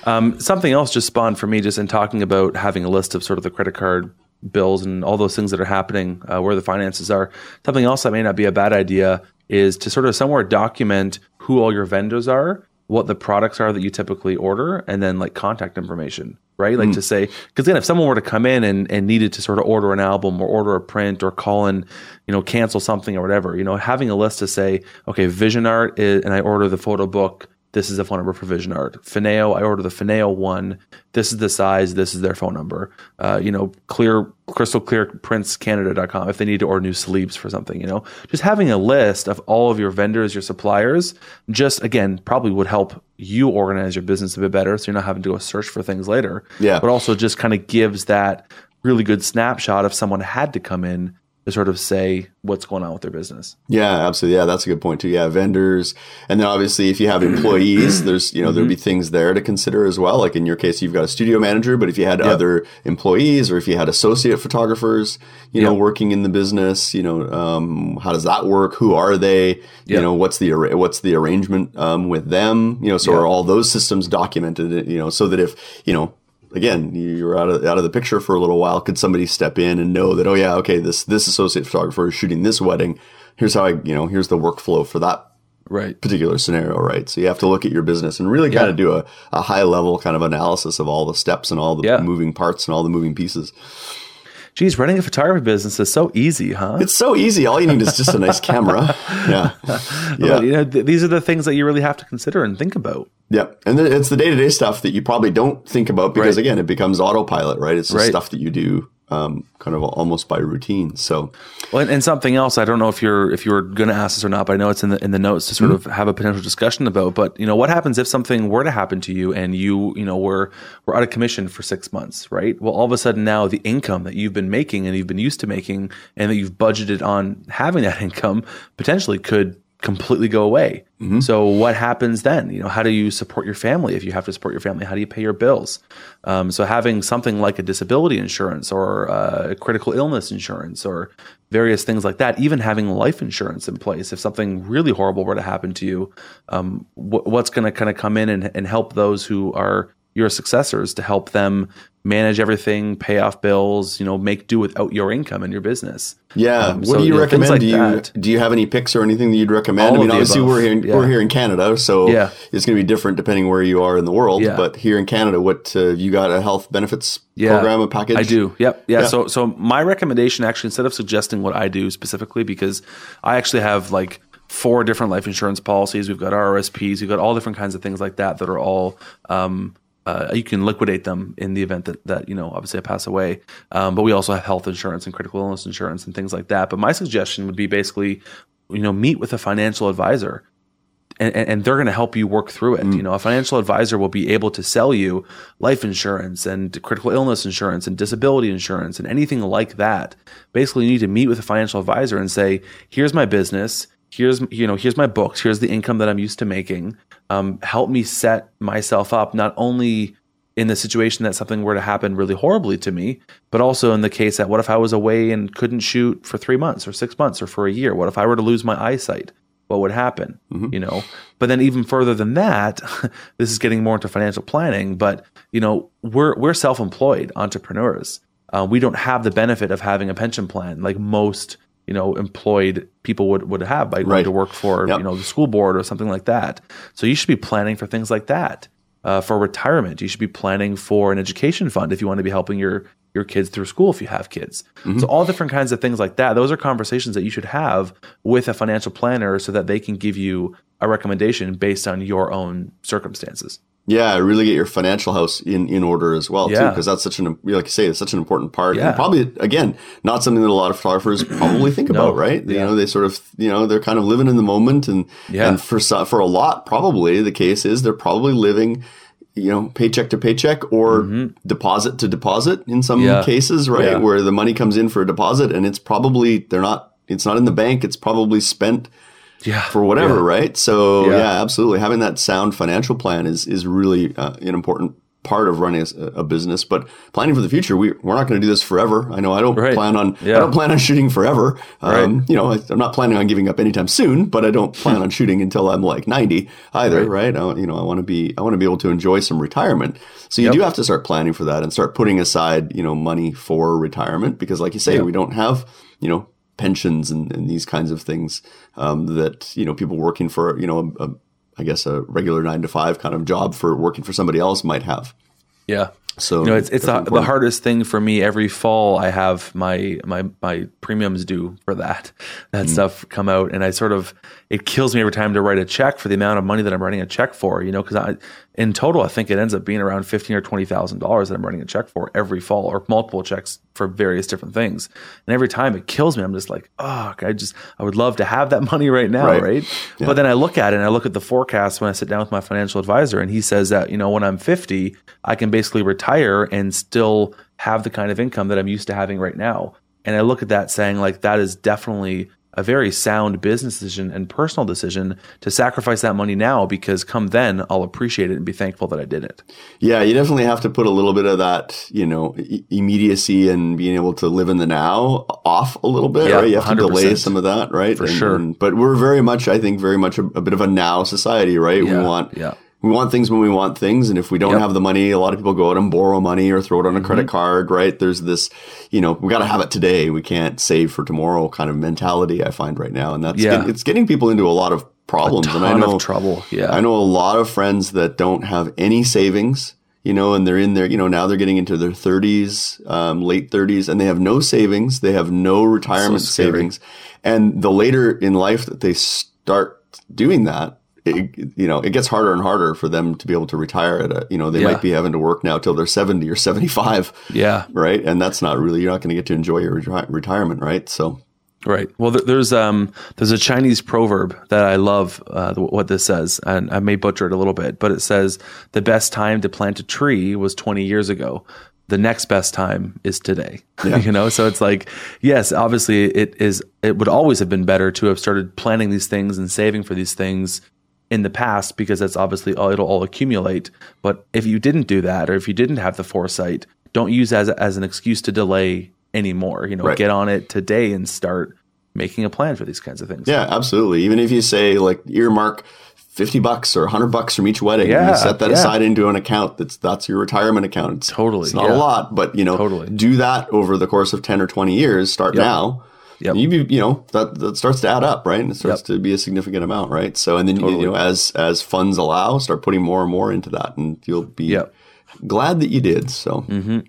Um, something else just spawned for me just in talking about having a list of sort of the credit card bills and all those things that are happening, uh, where the finances are. Something else that may not be a bad idea is to sort of somewhere document who all your vendors are, what the products are that you typically order, and then like contact information right? Like mm. to say, because then if someone were to come in and, and needed to sort of order an album or order a print or call in, you know, cancel something or whatever, you know, having a list to say, okay, Vision Art is, and I order the photo book this is the phone number for Vision Art. Finao, I order the Finao one. This is the size. This is their phone number. Uh, you know, clear, crystal clear prints Canada.com if they need to order new sleeves for something, you know, just having a list of all of your vendors, your suppliers, just again, probably would help you organize your business a bit better. So you're not having to go search for things later. Yeah. But also just kind of gives that really good snapshot if someone had to come in to sort of say what's going on with their business. Yeah, absolutely. Yeah, that's a good point too. Yeah, vendors, and then obviously if you have employees, there's you know mm-hmm. there'd be things there to consider as well. Like in your case, you've got a studio manager, but if you had yep. other employees or if you had associate photographers, you yep. know, working in the business, you know, um, how does that work? Who are they? Yep. You know, what's the what's the arrangement um, with them? You know, so are all those systems documented? You know, so that if you know again, you're out of out of the picture for a little while. Could somebody step in and know that, oh yeah, okay, this this associate photographer is shooting this wedding. Here's how I, you know, here's the workflow for that right particular scenario, right? So you have to look at your business and really kind yeah. of do a, a high level kind of analysis of all the steps and all the yeah. moving parts and all the moving pieces geez, running a photography business is so easy, huh? It's so easy. All you need is just a nice camera. Yeah. yeah. But, you know, th- these are the things that you really have to consider and think about. Yep. And it's the day to day stuff that you probably don't think about because, right. again, it becomes autopilot, right? It's the right. stuff that you do um, kind of almost by routine. So, well, and, and, something else, I don't know if you're if you're going to ask this or not, but I know it's in the in the notes to sort mm-hmm. of have a potential discussion about. But you know, what happens if something were to happen to you and you you know were were out of commission for six months, right? Well, all of a sudden now the income that you've been making and you've been used to making and that you've budgeted on having that income potentially could completely go away. Mm-hmm. So what happens then? You know, how do you support your family if you have to support your family? How do you pay your bills? Um, so having something like a disability insurance or uh, critical illness insurance or various things like that, even having life insurance in place if something really horrible were to happen to you, um, wh- what's going to kind of come in and, and help those who are your successors to help them manage everything, pay off bills, you know, make do without your income in your business. Yeah. Um, what so, do you, you know, recommend? Like do you that. do you have any picks or anything that you'd recommend? All I mean, obviously above. we're here in, yeah. we're here in Canada, so yeah. it's going to be different depending where you are in the world. Yeah. But here in Canada, what uh, you got a health benefits yeah. program, a package? I do. Yep. Yeah. yeah. So so my recommendation actually instead of suggesting what I do specifically because I actually have like four different life insurance policies. We've got RRSPs. We've got all different kinds of things like that that are all um, uh, you can liquidate them in the event that, that you know obviously I pass away. Um, but we also have health insurance and critical illness insurance and things like that. But my suggestion would be basically, you know, meet with a financial advisor. And, and they're going to help you work through it. Mm. You know, a financial advisor will be able to sell you life insurance and critical illness insurance and disability insurance and anything like that. Basically, you need to meet with a financial advisor and say, "Here's my business here's you know here's my books here's the income that i'm used to making. Um, help me set myself up not only in the situation that something were to happen really horribly to me but also in the case that what if i was away and couldn't shoot for three months or six months or for a year? What if i were to lose my eyesight? What would happen? Mm-hmm. you know? But then even further than that this is getting more into financial planning but you know we're we're self-employed entrepreneurs. Uh, we don't have the benefit of having a pension plan like most you know employed people would would have by going right. to work for yep. you know the school board or something like that. So you should be planning for things like that. Uh, for retirement, you should be planning for an education fund if you want to be helping your your kids through school if you have kids. Mm-hmm. So all different kinds of things like that. Those are conversations that you should have with a financial planner so that they can give you a recommendation based on your own circumstances. Yeah, really get your financial house in, in order as well, yeah. too, because that's such an like you say, it's such an important part. Yeah. And probably again, not something that a lot of photographers probably think no. about, right? Yeah. You know, they sort of you know they're kind of living in the moment, and yeah. and for for a lot, probably the case is they're probably living you know, paycheck to paycheck or mm-hmm. deposit to deposit in some cases, right? Where the money comes in for a deposit and it's probably, they're not, it's not in the bank. It's probably spent yeah, for whatever, yeah. right? So yeah. yeah. absolutely. Having that sound financial plan is is really uh, an important part of running a, a, business. But planning for the future, we we're not going to do this forever. I know I don't right. plan on yeah. I don't plan on shooting forever. Um, right. You know, I, am not planning on giving up anytime soon, but I don't plan on shooting until I'm like 90 either, right? right? I, you know, I want to be I want to be able to enjoy some retirement. So you yep. do have to start planning for that and start putting aside you know money for retirement because, like you say, yep. we don't have you know pensions and, and these kinds of things um, that you know people working for you know a, a, I guess a regular nine to five kind of job for working for somebody else might have. Yeah. So you know, it's it's a, the hardest thing for me. Every fall, I have my my my premiums due for that that mm. stuff come out, and I sort of it kills me every time to write a check for the amount of money that I'm writing a check for. You know, because I in total, I think it ends up being around fifteen or twenty thousand dollars that I'm writing a check for every fall, or multiple checks for various different things. And every time it kills me. I'm just like, oh, I just I would love to have that money right now, right? right? Yeah. But then I look at it and I look at the forecast when I sit down with my financial advisor, and he says that you know when I'm 50, I can basically retire and still have the kind of income that I'm used to having right now. And I look at that saying like that is definitely a very sound business decision and personal decision to sacrifice that money now because come then I'll appreciate it and be thankful that I did it. Yeah, you definitely have to put a little bit of that, you know, immediacy and being able to live in the now off a little bit, yeah, right? You have 100%. to delay some of that, right? For and, sure. And, but we're very much, I think, very much a, a bit of a now society, right? Yeah, we want yeah we want things when we want things. And if we don't yep. have the money, a lot of people go out and borrow money or throw it on a mm-hmm. credit card, right? There's this, you know, we got to have it today. We can't save for tomorrow kind of mentality I find right now. And that's, yeah. It's getting people into a lot of problems. and I know trouble. Yeah. I know a lot of friends that don't have any savings, you know, and they're in there, you know, now they're getting into their thirties, um, late thirties and they have no savings. They have no retirement so savings. And the later in life that they start doing that, it, you know, it gets harder and harder for them to be able to retire at a, you know, they yeah. might be having to work now till they're 70 or 75. Yeah. Right. And that's not really, you're not going to get to enjoy your re- retirement. Right. So, Right. Well, there's um there's a Chinese proverb that I love uh, what this says, and I may butcher it a little bit, but it says the best time to plant a tree was 20 years ago. The next best time is today. Yeah. you know, so it's like yes, obviously it is. It would always have been better to have started planning these things and saving for these things in the past because that's obviously all it'll all accumulate. But if you didn't do that, or if you didn't have the foresight, don't use as as an excuse to delay anymore. You know, right. get on it today and start making a plan for these kinds of things. Yeah, absolutely. Even if you say like earmark 50 bucks or 100 bucks from each wedding. Yeah, you set that yeah. aside into an account that's that's your retirement account. It's, Totally, It's not yeah. a lot, but you know, Totally. do that over the course of 10 or 20 years. Start now. Yep. You you know that that starts to add up, right? And it starts to be a significant amount, right? So and then you- you know as as funds allow, start putting more and more into that, and you'll be Yep. glad that you did. So. Mm-hmm.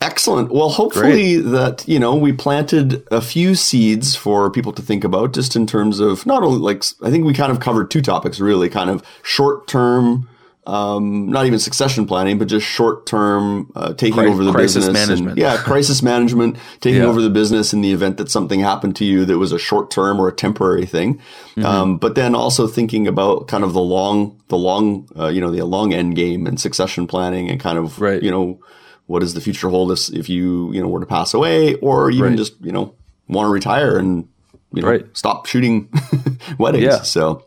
Excellent. Well, hopefully that you know we planted a few seeds for people to think about, just in terms of not only like I think we kind of covered two topics really, kind of short term, um, not even succession planning, but just short term uh, taking Cri- over the crisis business. and- management. yeah, crisis management, taking Yeah. over the business in the event that something happened to you that was a short term or a temporary thing. Mm-hmm. Um, but then also thinking about kind of the long, the long, uh, you know, the long end game and succession planning and kind of, Right. you know, what does the future hold if, if you, you know, were to pass away or even Right. just, you know, want to retire and, you know, Right. stop shooting weddings. Yeah. So,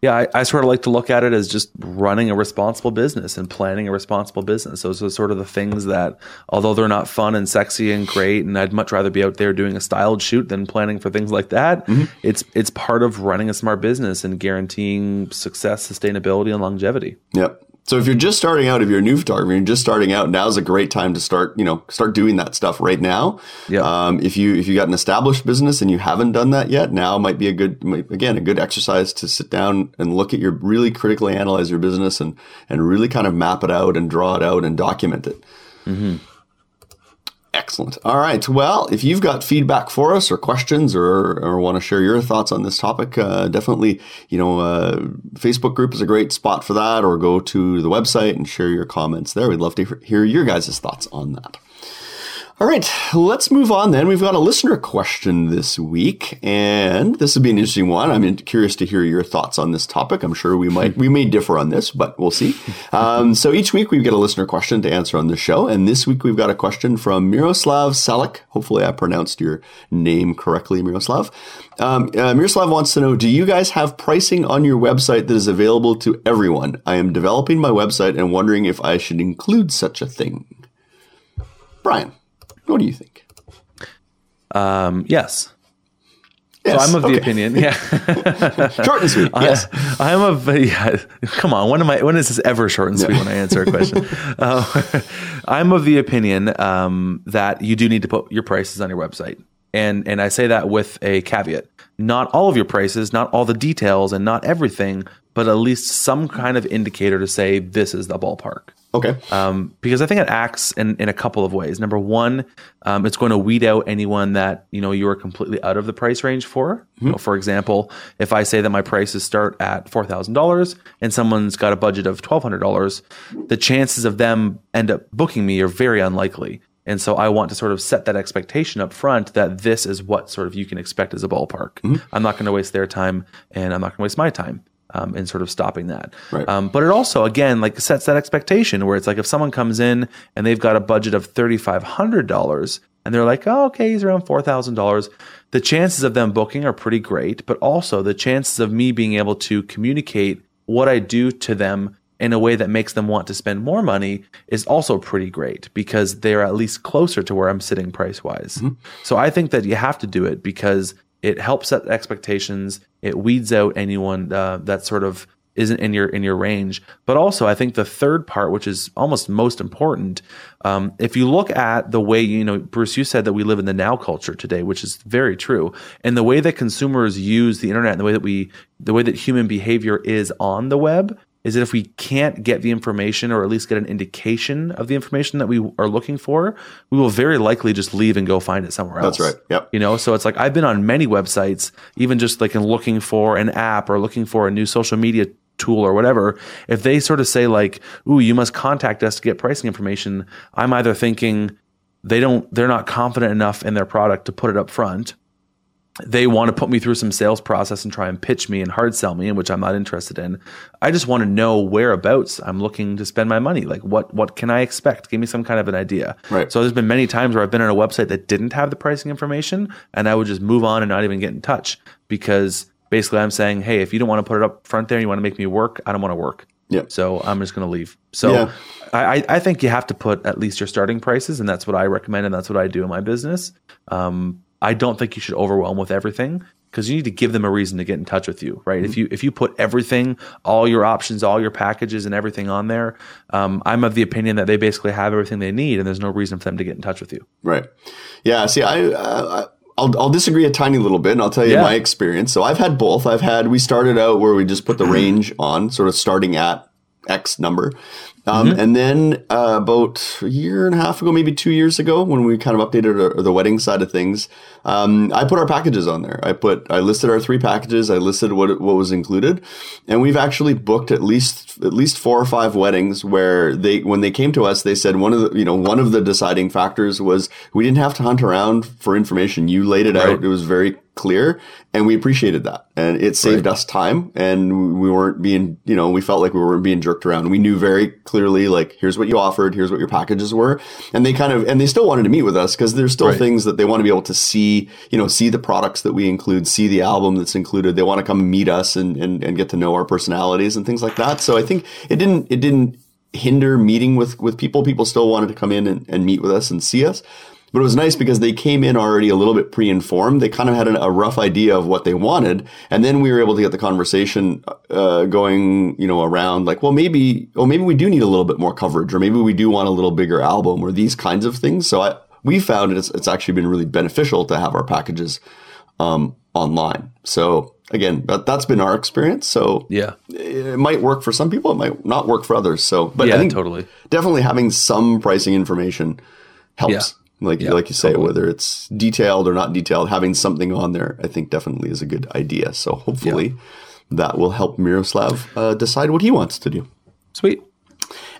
Yeah, I, I sort of like to look at it as just running a responsible business and planning a responsible business. Those are sort of the things that, although they're not fun and sexy and great, and I'd much rather be out there doing a styled shoot than planning for things like that. Mm-hmm. It's it's part of running a smart business and guaranteeing success, sustainability, and longevity. Yep. So if you're just starting out, if you're a new photographer, you're just starting out, now's a great time to start, you know, start doing that stuff right now. Yeah. Um, if you, if you got an established business and you haven't done that yet, now might be a good, again, a good exercise to sit down and look at your, really critically analyze your business and, and really kind of map it out and draw it out and document it. Excellent. All right. Well, if you've got feedback for us or questions or, or want to share your thoughts on this topic, uh, definitely, you know, uh, Facebook group is a great spot for that or go to the website and share your comments there. We'd love to hear your guys' thoughts on that. All right, let's move on then. We've got a listener question this week, and this would be an interesting one. I'm curious to hear your thoughts on this topic. I'm sure we might we may differ on this, but we'll see. Um, so each week we get a listener question to answer on the show, and this week we've got a question from Miroslav Salik. Hopefully, I pronounced your name correctly, Miroslav. Um, uh, Miroslav wants to know: Do you guys have pricing on your website that is available to everyone? I am developing my website and wondering if I should include such a thing. Bryan. What do you think? Um, yes. Yes, so I'm of the okay. opinion. Yeah. Short and sweet. Yes. I, am of yeah, come on. When am I? When is this ever short and sweet when I answer a question? uh, I'm of the opinion um, that you do need to put your prices on your website, and and I say that with a caveat. Not all of your prices, not all the details, and not everything, but at least some kind of indicator to say this is the ballpark Okay. um, because I think it acts in, in a couple of ways. Number one, um, it's going to weed out anyone that you know you are completely out of the price range for. You know, for example, if I say that my prices start at four thousand dollars and someone's got a budget of twelve hundred dollars, the chances of them end up booking me are very unlikely. And so I want to sort of set that expectation up front that this is what sort of you can expect as a ballpark. I'm not going to waste their time and I'm not going to waste my time um, in sort of stopping that. Right. Um, but it also, again, like sets that expectation where it's like if someone comes in and they've got a budget of $3,500 and they're like, oh, okay, he's around $4,000, the chances of them booking are pretty great. But also the chances of me being able to communicate what I do to them in a way that makes them want to spend more money is also pretty great because they're at least closer to where I'm sitting price wise. So I think that you have to do it because it helps set expectations. It weeds out anyone uh, that sort of isn't in your in your range. But also, I think the third part, which is almost most important, um, if you look at the way you know, Bruce, you said that we live in the now culture today, which is very true, and the way that consumers use the internet, and the way that we, the way that human behavior is on the web. Is that if we can't get the information or at least get an indication of the information that we are looking for, we will very likely just leave and go find it somewhere else. That's right. Yep. You know, so it's like I've been on many websites, even just like in looking for an app or looking for a new social media tool or whatever. If they sort of say like, "Ooh, you must contact us to get pricing information," I'm either thinking they don't, they're not confident enough in their product to put it up front. They want to put me through some sales process and try and pitch me and hard sell me, in which I'm not interested in. I just want to know whereabouts I'm looking to spend my money. Like what what can I expect? Give me some kind of an idea. Right. So there's been many times where I've been on a website that didn't have the pricing information, and I would just move on and not even get in touch because basically I'm saying, hey, if you don't want to put it up front there and you want to make me work, I don't want to work. Yep. So I'm just going to leave. So Yeah. I, I- I think you have to put at least your starting prices, and that's what I recommend, and that's what I do in my business. Um, I don't think you should overwhelm with everything. because you need to give them a reason to get in touch with you, right? If you if you put everything, all your options, all your packages, and everything on there, um, I'm of the opinion that they basically have everything they need, and there's no reason for them to get in touch with you. Right. Yeah. See, I, uh, I'll, I'll disagree a tiny little bit and I'll tell you Yeah. my experience. So I've had both. I've had, we started out where we just put the range on, sort of starting at X number. Um, And then uh, about a year and a half ago, maybe two years ago, when we kind of updated our, the wedding side of things, um, I put our packages on there. I put, I listed our three packages. I listed what what was included, and we've actually booked at least at least four or five weddings where they when they came to us, they said one of the you know one of the deciding factors was we didn't have to hunt around for information. You laid it out. It was very clear, and we appreciated that, and it saved us time, and we weren't being you know we felt like we weren't being jerked around. We knew very clearly like here's what you offered, here's what your packages were, and they kind of and they still wanted to meet with us because there's still Right. things that they want to be able to see, you know, see the products that we include, see the album that's included. They want to come meet us and, and, and get to know our personalities and things like that. So I think it didn't it didn't hinder meeting with with people. People still wanted to come in and, and meet with us and see us. But it was nice because they came in already a little bit pre-informed. They kind of had an, a rough idea of what they wanted, and then we were able to get the conversation uh, going, you know, around like, well, maybe, oh, maybe we do need a little bit more coverage, or maybe we do want a little bigger album, or these kinds of things. So I, we found it's, it's actually been really beneficial to have our packages um, online. So again, that, that's been our experience. So Yeah. it might work for some people, it might not work for others. So, but Yeah, I think totally. definitely having some pricing information helps. Yeah. Like Yeah, like you say, totally. whether it's detailed or not detailed, having something on there, I think definitely is a good idea. So hopefully that will help Miroslav uh, decide what he wants to do. Sweet.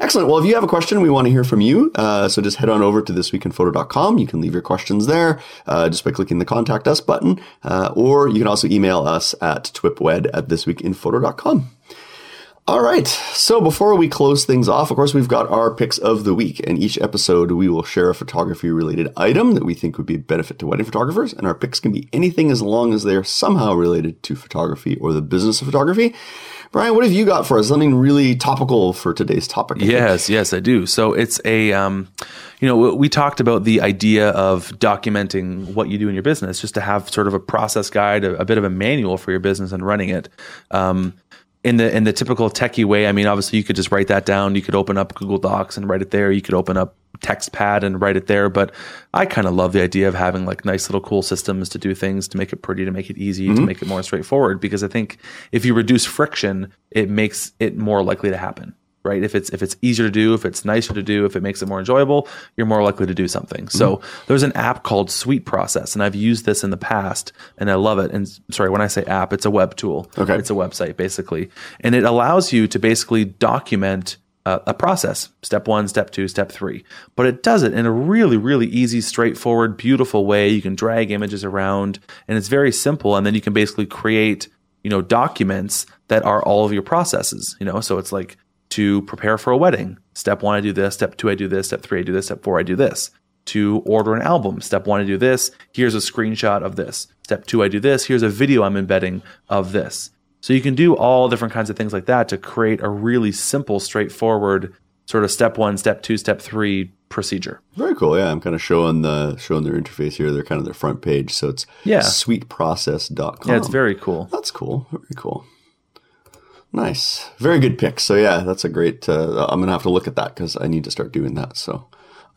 Excellent. Well, if you have a question, we want to hear from you. Uh, so just head on over to thisweekinphoto.com. You can leave your questions there uh, just by clicking the contact us button, uh, or you can also email us at twipwed at thisweekinphoto.com. All right. So before we close things off, of course, we've got our picks of the week. And each episode, we will share a photography related item that we think would be a benefit to wedding photographers. And our picks can be anything as long as they are somehow related to photography or the business of photography. Bryan, what have you got for us? Something really topical for today's topic. I think. Yes, yes, I do. So it's a, um, you know, we talked about the idea of documenting what you do in your business, just to have sort of a process guide, a, a bit of a manual for your business and running it. Um, in the in the typical techie way, I mean, obviously you could just write that down. You could open up Google Docs and write it there. You could open up TextPad and write it there. But I kind of love the idea of having like nice little cool systems to do things, to make it pretty, to make it easy, to mm-hmm. make it more straightforward. Because I think if you reduce friction, it makes it more likely to happen right? If it's if it's easier to do, if it's nicer to do, if it makes it more enjoyable, you're more likely to do something. So there's an app called Sweet Process, and I've used this in the past, and I love it. And sorry, when I say app, it's a web tool. Okay. it's a website basically, and it allows you to basically document. Uh, a process step one step two step three but it does it in a really really easy straightforward beautiful way you can drag images around and it's very simple and then you can basically create you know documents that are all of your processes you know so it's like to prepare for a wedding step one i do this step two i do this step three i do this step four i do this to order an album step one i do this here's a screenshot of this step two i do this here's a video i'm embedding of this so you can do all different kinds of things like that to create a really simple straightforward sort of step one step two step three procedure Very cool. Yeah, I'm kind of showing the showing their interface here. They're kind of their front page. So it's Yeah. sweetprocess.com. yeah it's very cool That's cool. Very cool. Nice. Very good pick. So yeah, that's a great. Uh, I'm gonna have to look at that because I need to start doing that. So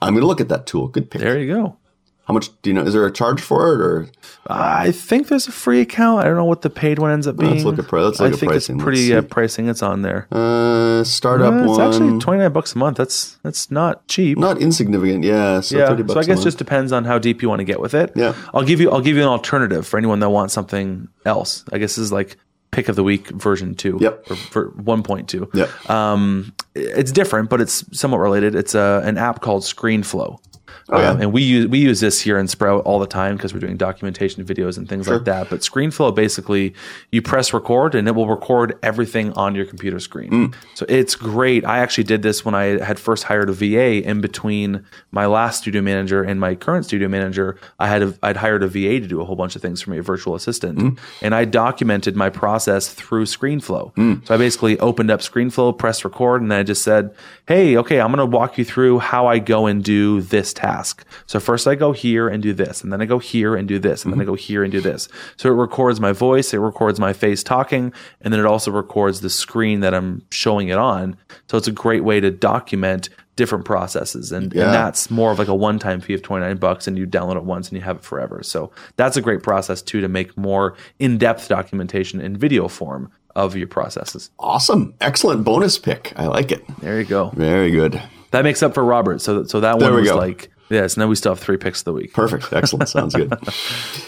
I'm gonna look at that tool. Good pick. there you go How much do you know? Is there a charge for it or? I think there's a free account. I don't know what the paid one ends up being. Let's look at pri- let's look I at think pricing. it's pretty uh, pricing. It's on there. Uh, startup Uh, it's one. actually twenty nine bucks a month. That's that's not cheap. not insignificant. Yeah. So yeah. So I guess month. just depends on how deep you want to get with it. Yeah. I'll give you I'll give you an alternative for anyone that wants something else. I guess this is like pick of the week version two. Yep. Or for one point two. Yep. Um, it's different, but it's somewhat related. It's a, an app called ScreenFlow. Um, and we use we use this here in Sprout all the time because we're doing documentation videos and things like that. But ScreenFlow basically you press record and it will record everything on your computer screen. Mm. So it's great. I actually did this when I had first hired a VA in between my last studio manager and my current studio manager. I had a, I'd hired a VA to do a whole bunch of things for me, a virtual assistant, Mm. and I documented my process through ScreenFlow. So I basically opened up ScreenFlow, pressed record, and then I just said, "Hey, okay, I'm going to walk you through how I go and do this task. So first I go here and do this, and then I go here and do this, and mm-hmm. then I go here and do this. So it records my voice, it records my face talking, and then it also records the screen that I'm showing it on. So it's a great way to document different processes and, yeah. and that's more of like a one-time fee of 29 bucks and you download it once and you have it forever so that's a great process too to make more in-depth documentation in video form of your processes awesome excellent bonus pick i like it there you go very good that makes up for robert so so that one was go. like Yes, now we still have three picks of the week. Perfect. Excellent. Sounds good.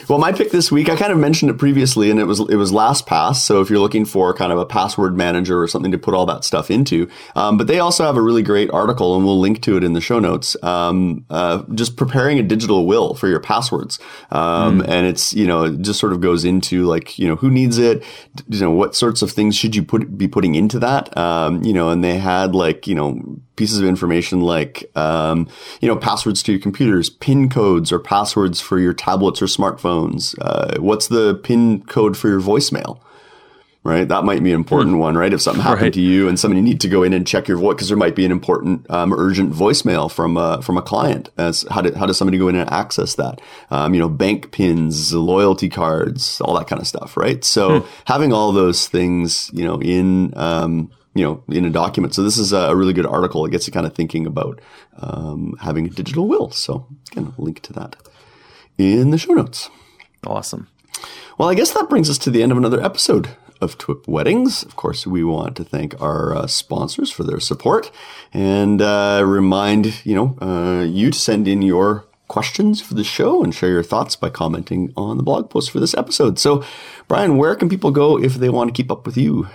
well, my pick this week, I kind of mentioned it previously, and it was it was LastPass. So if you're looking for kind of a password manager or something to put all that stuff into, um, but they also have a really great article, and we'll link to it in the show notes. Um, uh, just preparing a digital will for your passwords, um, mm. and it's you know it just sort of goes into like you know who needs it, you know what sorts of things should you put be putting into that, um, you know, and they had like you know pieces of information like um, you know passwords to your computers, PIN codes or passwords for your tablets or smartphones. Uh, what's the PIN code for your voicemail? Right, that might be an important hmm. one. Right, if something happened right. to you and somebody need to go in and check your voice because there might be an important um, urgent voicemail from a, from a client. As how, do, how does somebody go in and access that? Um, you know, bank pins, loyalty cards, all that kind of stuff. Right, so hmm. having all those things, you know, in um, you know, in a document. So this is a really good article. It gets you kind of thinking about um, having a digital will. So again, link to that in the show notes. Awesome. Well, I guess that brings us to the end of another episode of TWIP Weddings. Of course, we want to thank our uh, sponsors for their support and uh, remind you know uh, you to send in your questions for the show and share your thoughts by commenting on the blog post for this episode. So, Bryan, where can people go if they want to keep up with you?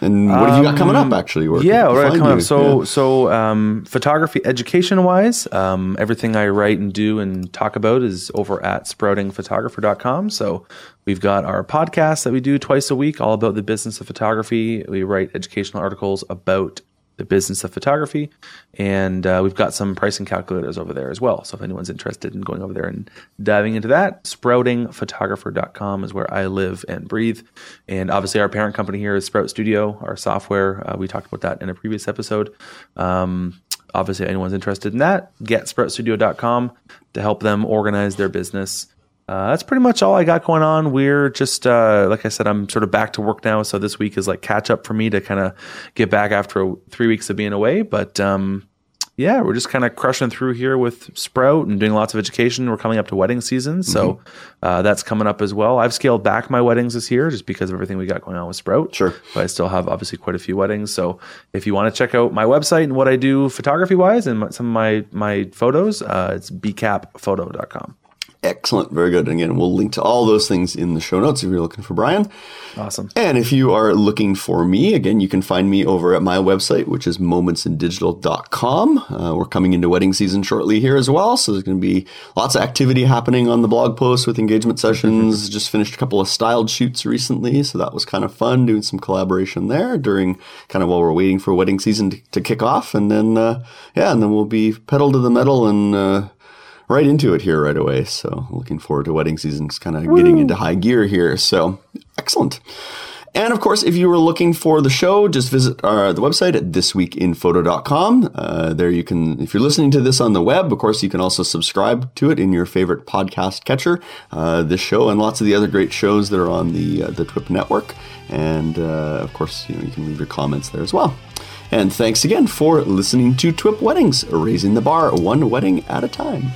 And what have you got coming up? Um, actually, Where yeah, what coming you? up? So, yeah. so um, photography education wise, um, everything I write and do and talk about is over at sproutingphotographer.com. So, we've got our podcast that we do twice a week, all about the business of photography. We write educational articles about the business of photography. And uh, we've got some pricing calculators over there as well. So if anyone's interested in going over there and diving into that, sproutingphotographer.com is where I live and breathe. And obviously, our parent company here is Sprout Studio, our software. Uh, we talked about that in a previous episode. Um, obviously, anyone's interested in that, get sproutstudio.com to help them organize their business uh, that's pretty much all I got going on. We're just, uh, like I said, I'm sort of back to work now. So this week is like catch up for me to kind of get back after three weeks of being away. But um, yeah, we're just kind of crushing through here with Sprout and doing lots of education. We're coming up to wedding season. So mm-hmm. uh, that's coming up as well. I've scaled back my weddings this year just because of everything we got going on with Sprout. Sure. But I still have obviously quite a few weddings. So if you want to check out my website and what I do photography wise and some of my, my photos, uh, it's bcapphoto.com. Excellent. Very good. And Again, we'll link to all those things in the show notes if you're looking for Bryan. Awesome. And if you are looking for me, again, you can find me over at my website, which is momentsindigital.com. Uh, we're coming into wedding season shortly here as well. So there's going to be lots of activity happening on the blog post with engagement sessions. Mm-hmm. Just finished a couple of styled shoots recently. So that was kind of fun doing some collaboration there during kind of while we're waiting for wedding season to, to kick off. And then, uh, yeah, and then we'll be pedal to the metal and, uh, right into it here right away. So looking forward to wedding season, just kind of getting into high gear here. So excellent. And of course, if you were looking for the show, just visit our, the website at thisweekinphoto.com. Uh, there you can, if you're listening to this on the web, of course, you can also subscribe to it in your favorite podcast catcher. Uh, this show and lots of the other great shows that are on the uh, the TWIP network. And uh, of course, you know you can leave your comments there as well. And thanks again for listening to TWIP Weddings, raising the bar one wedding at a time.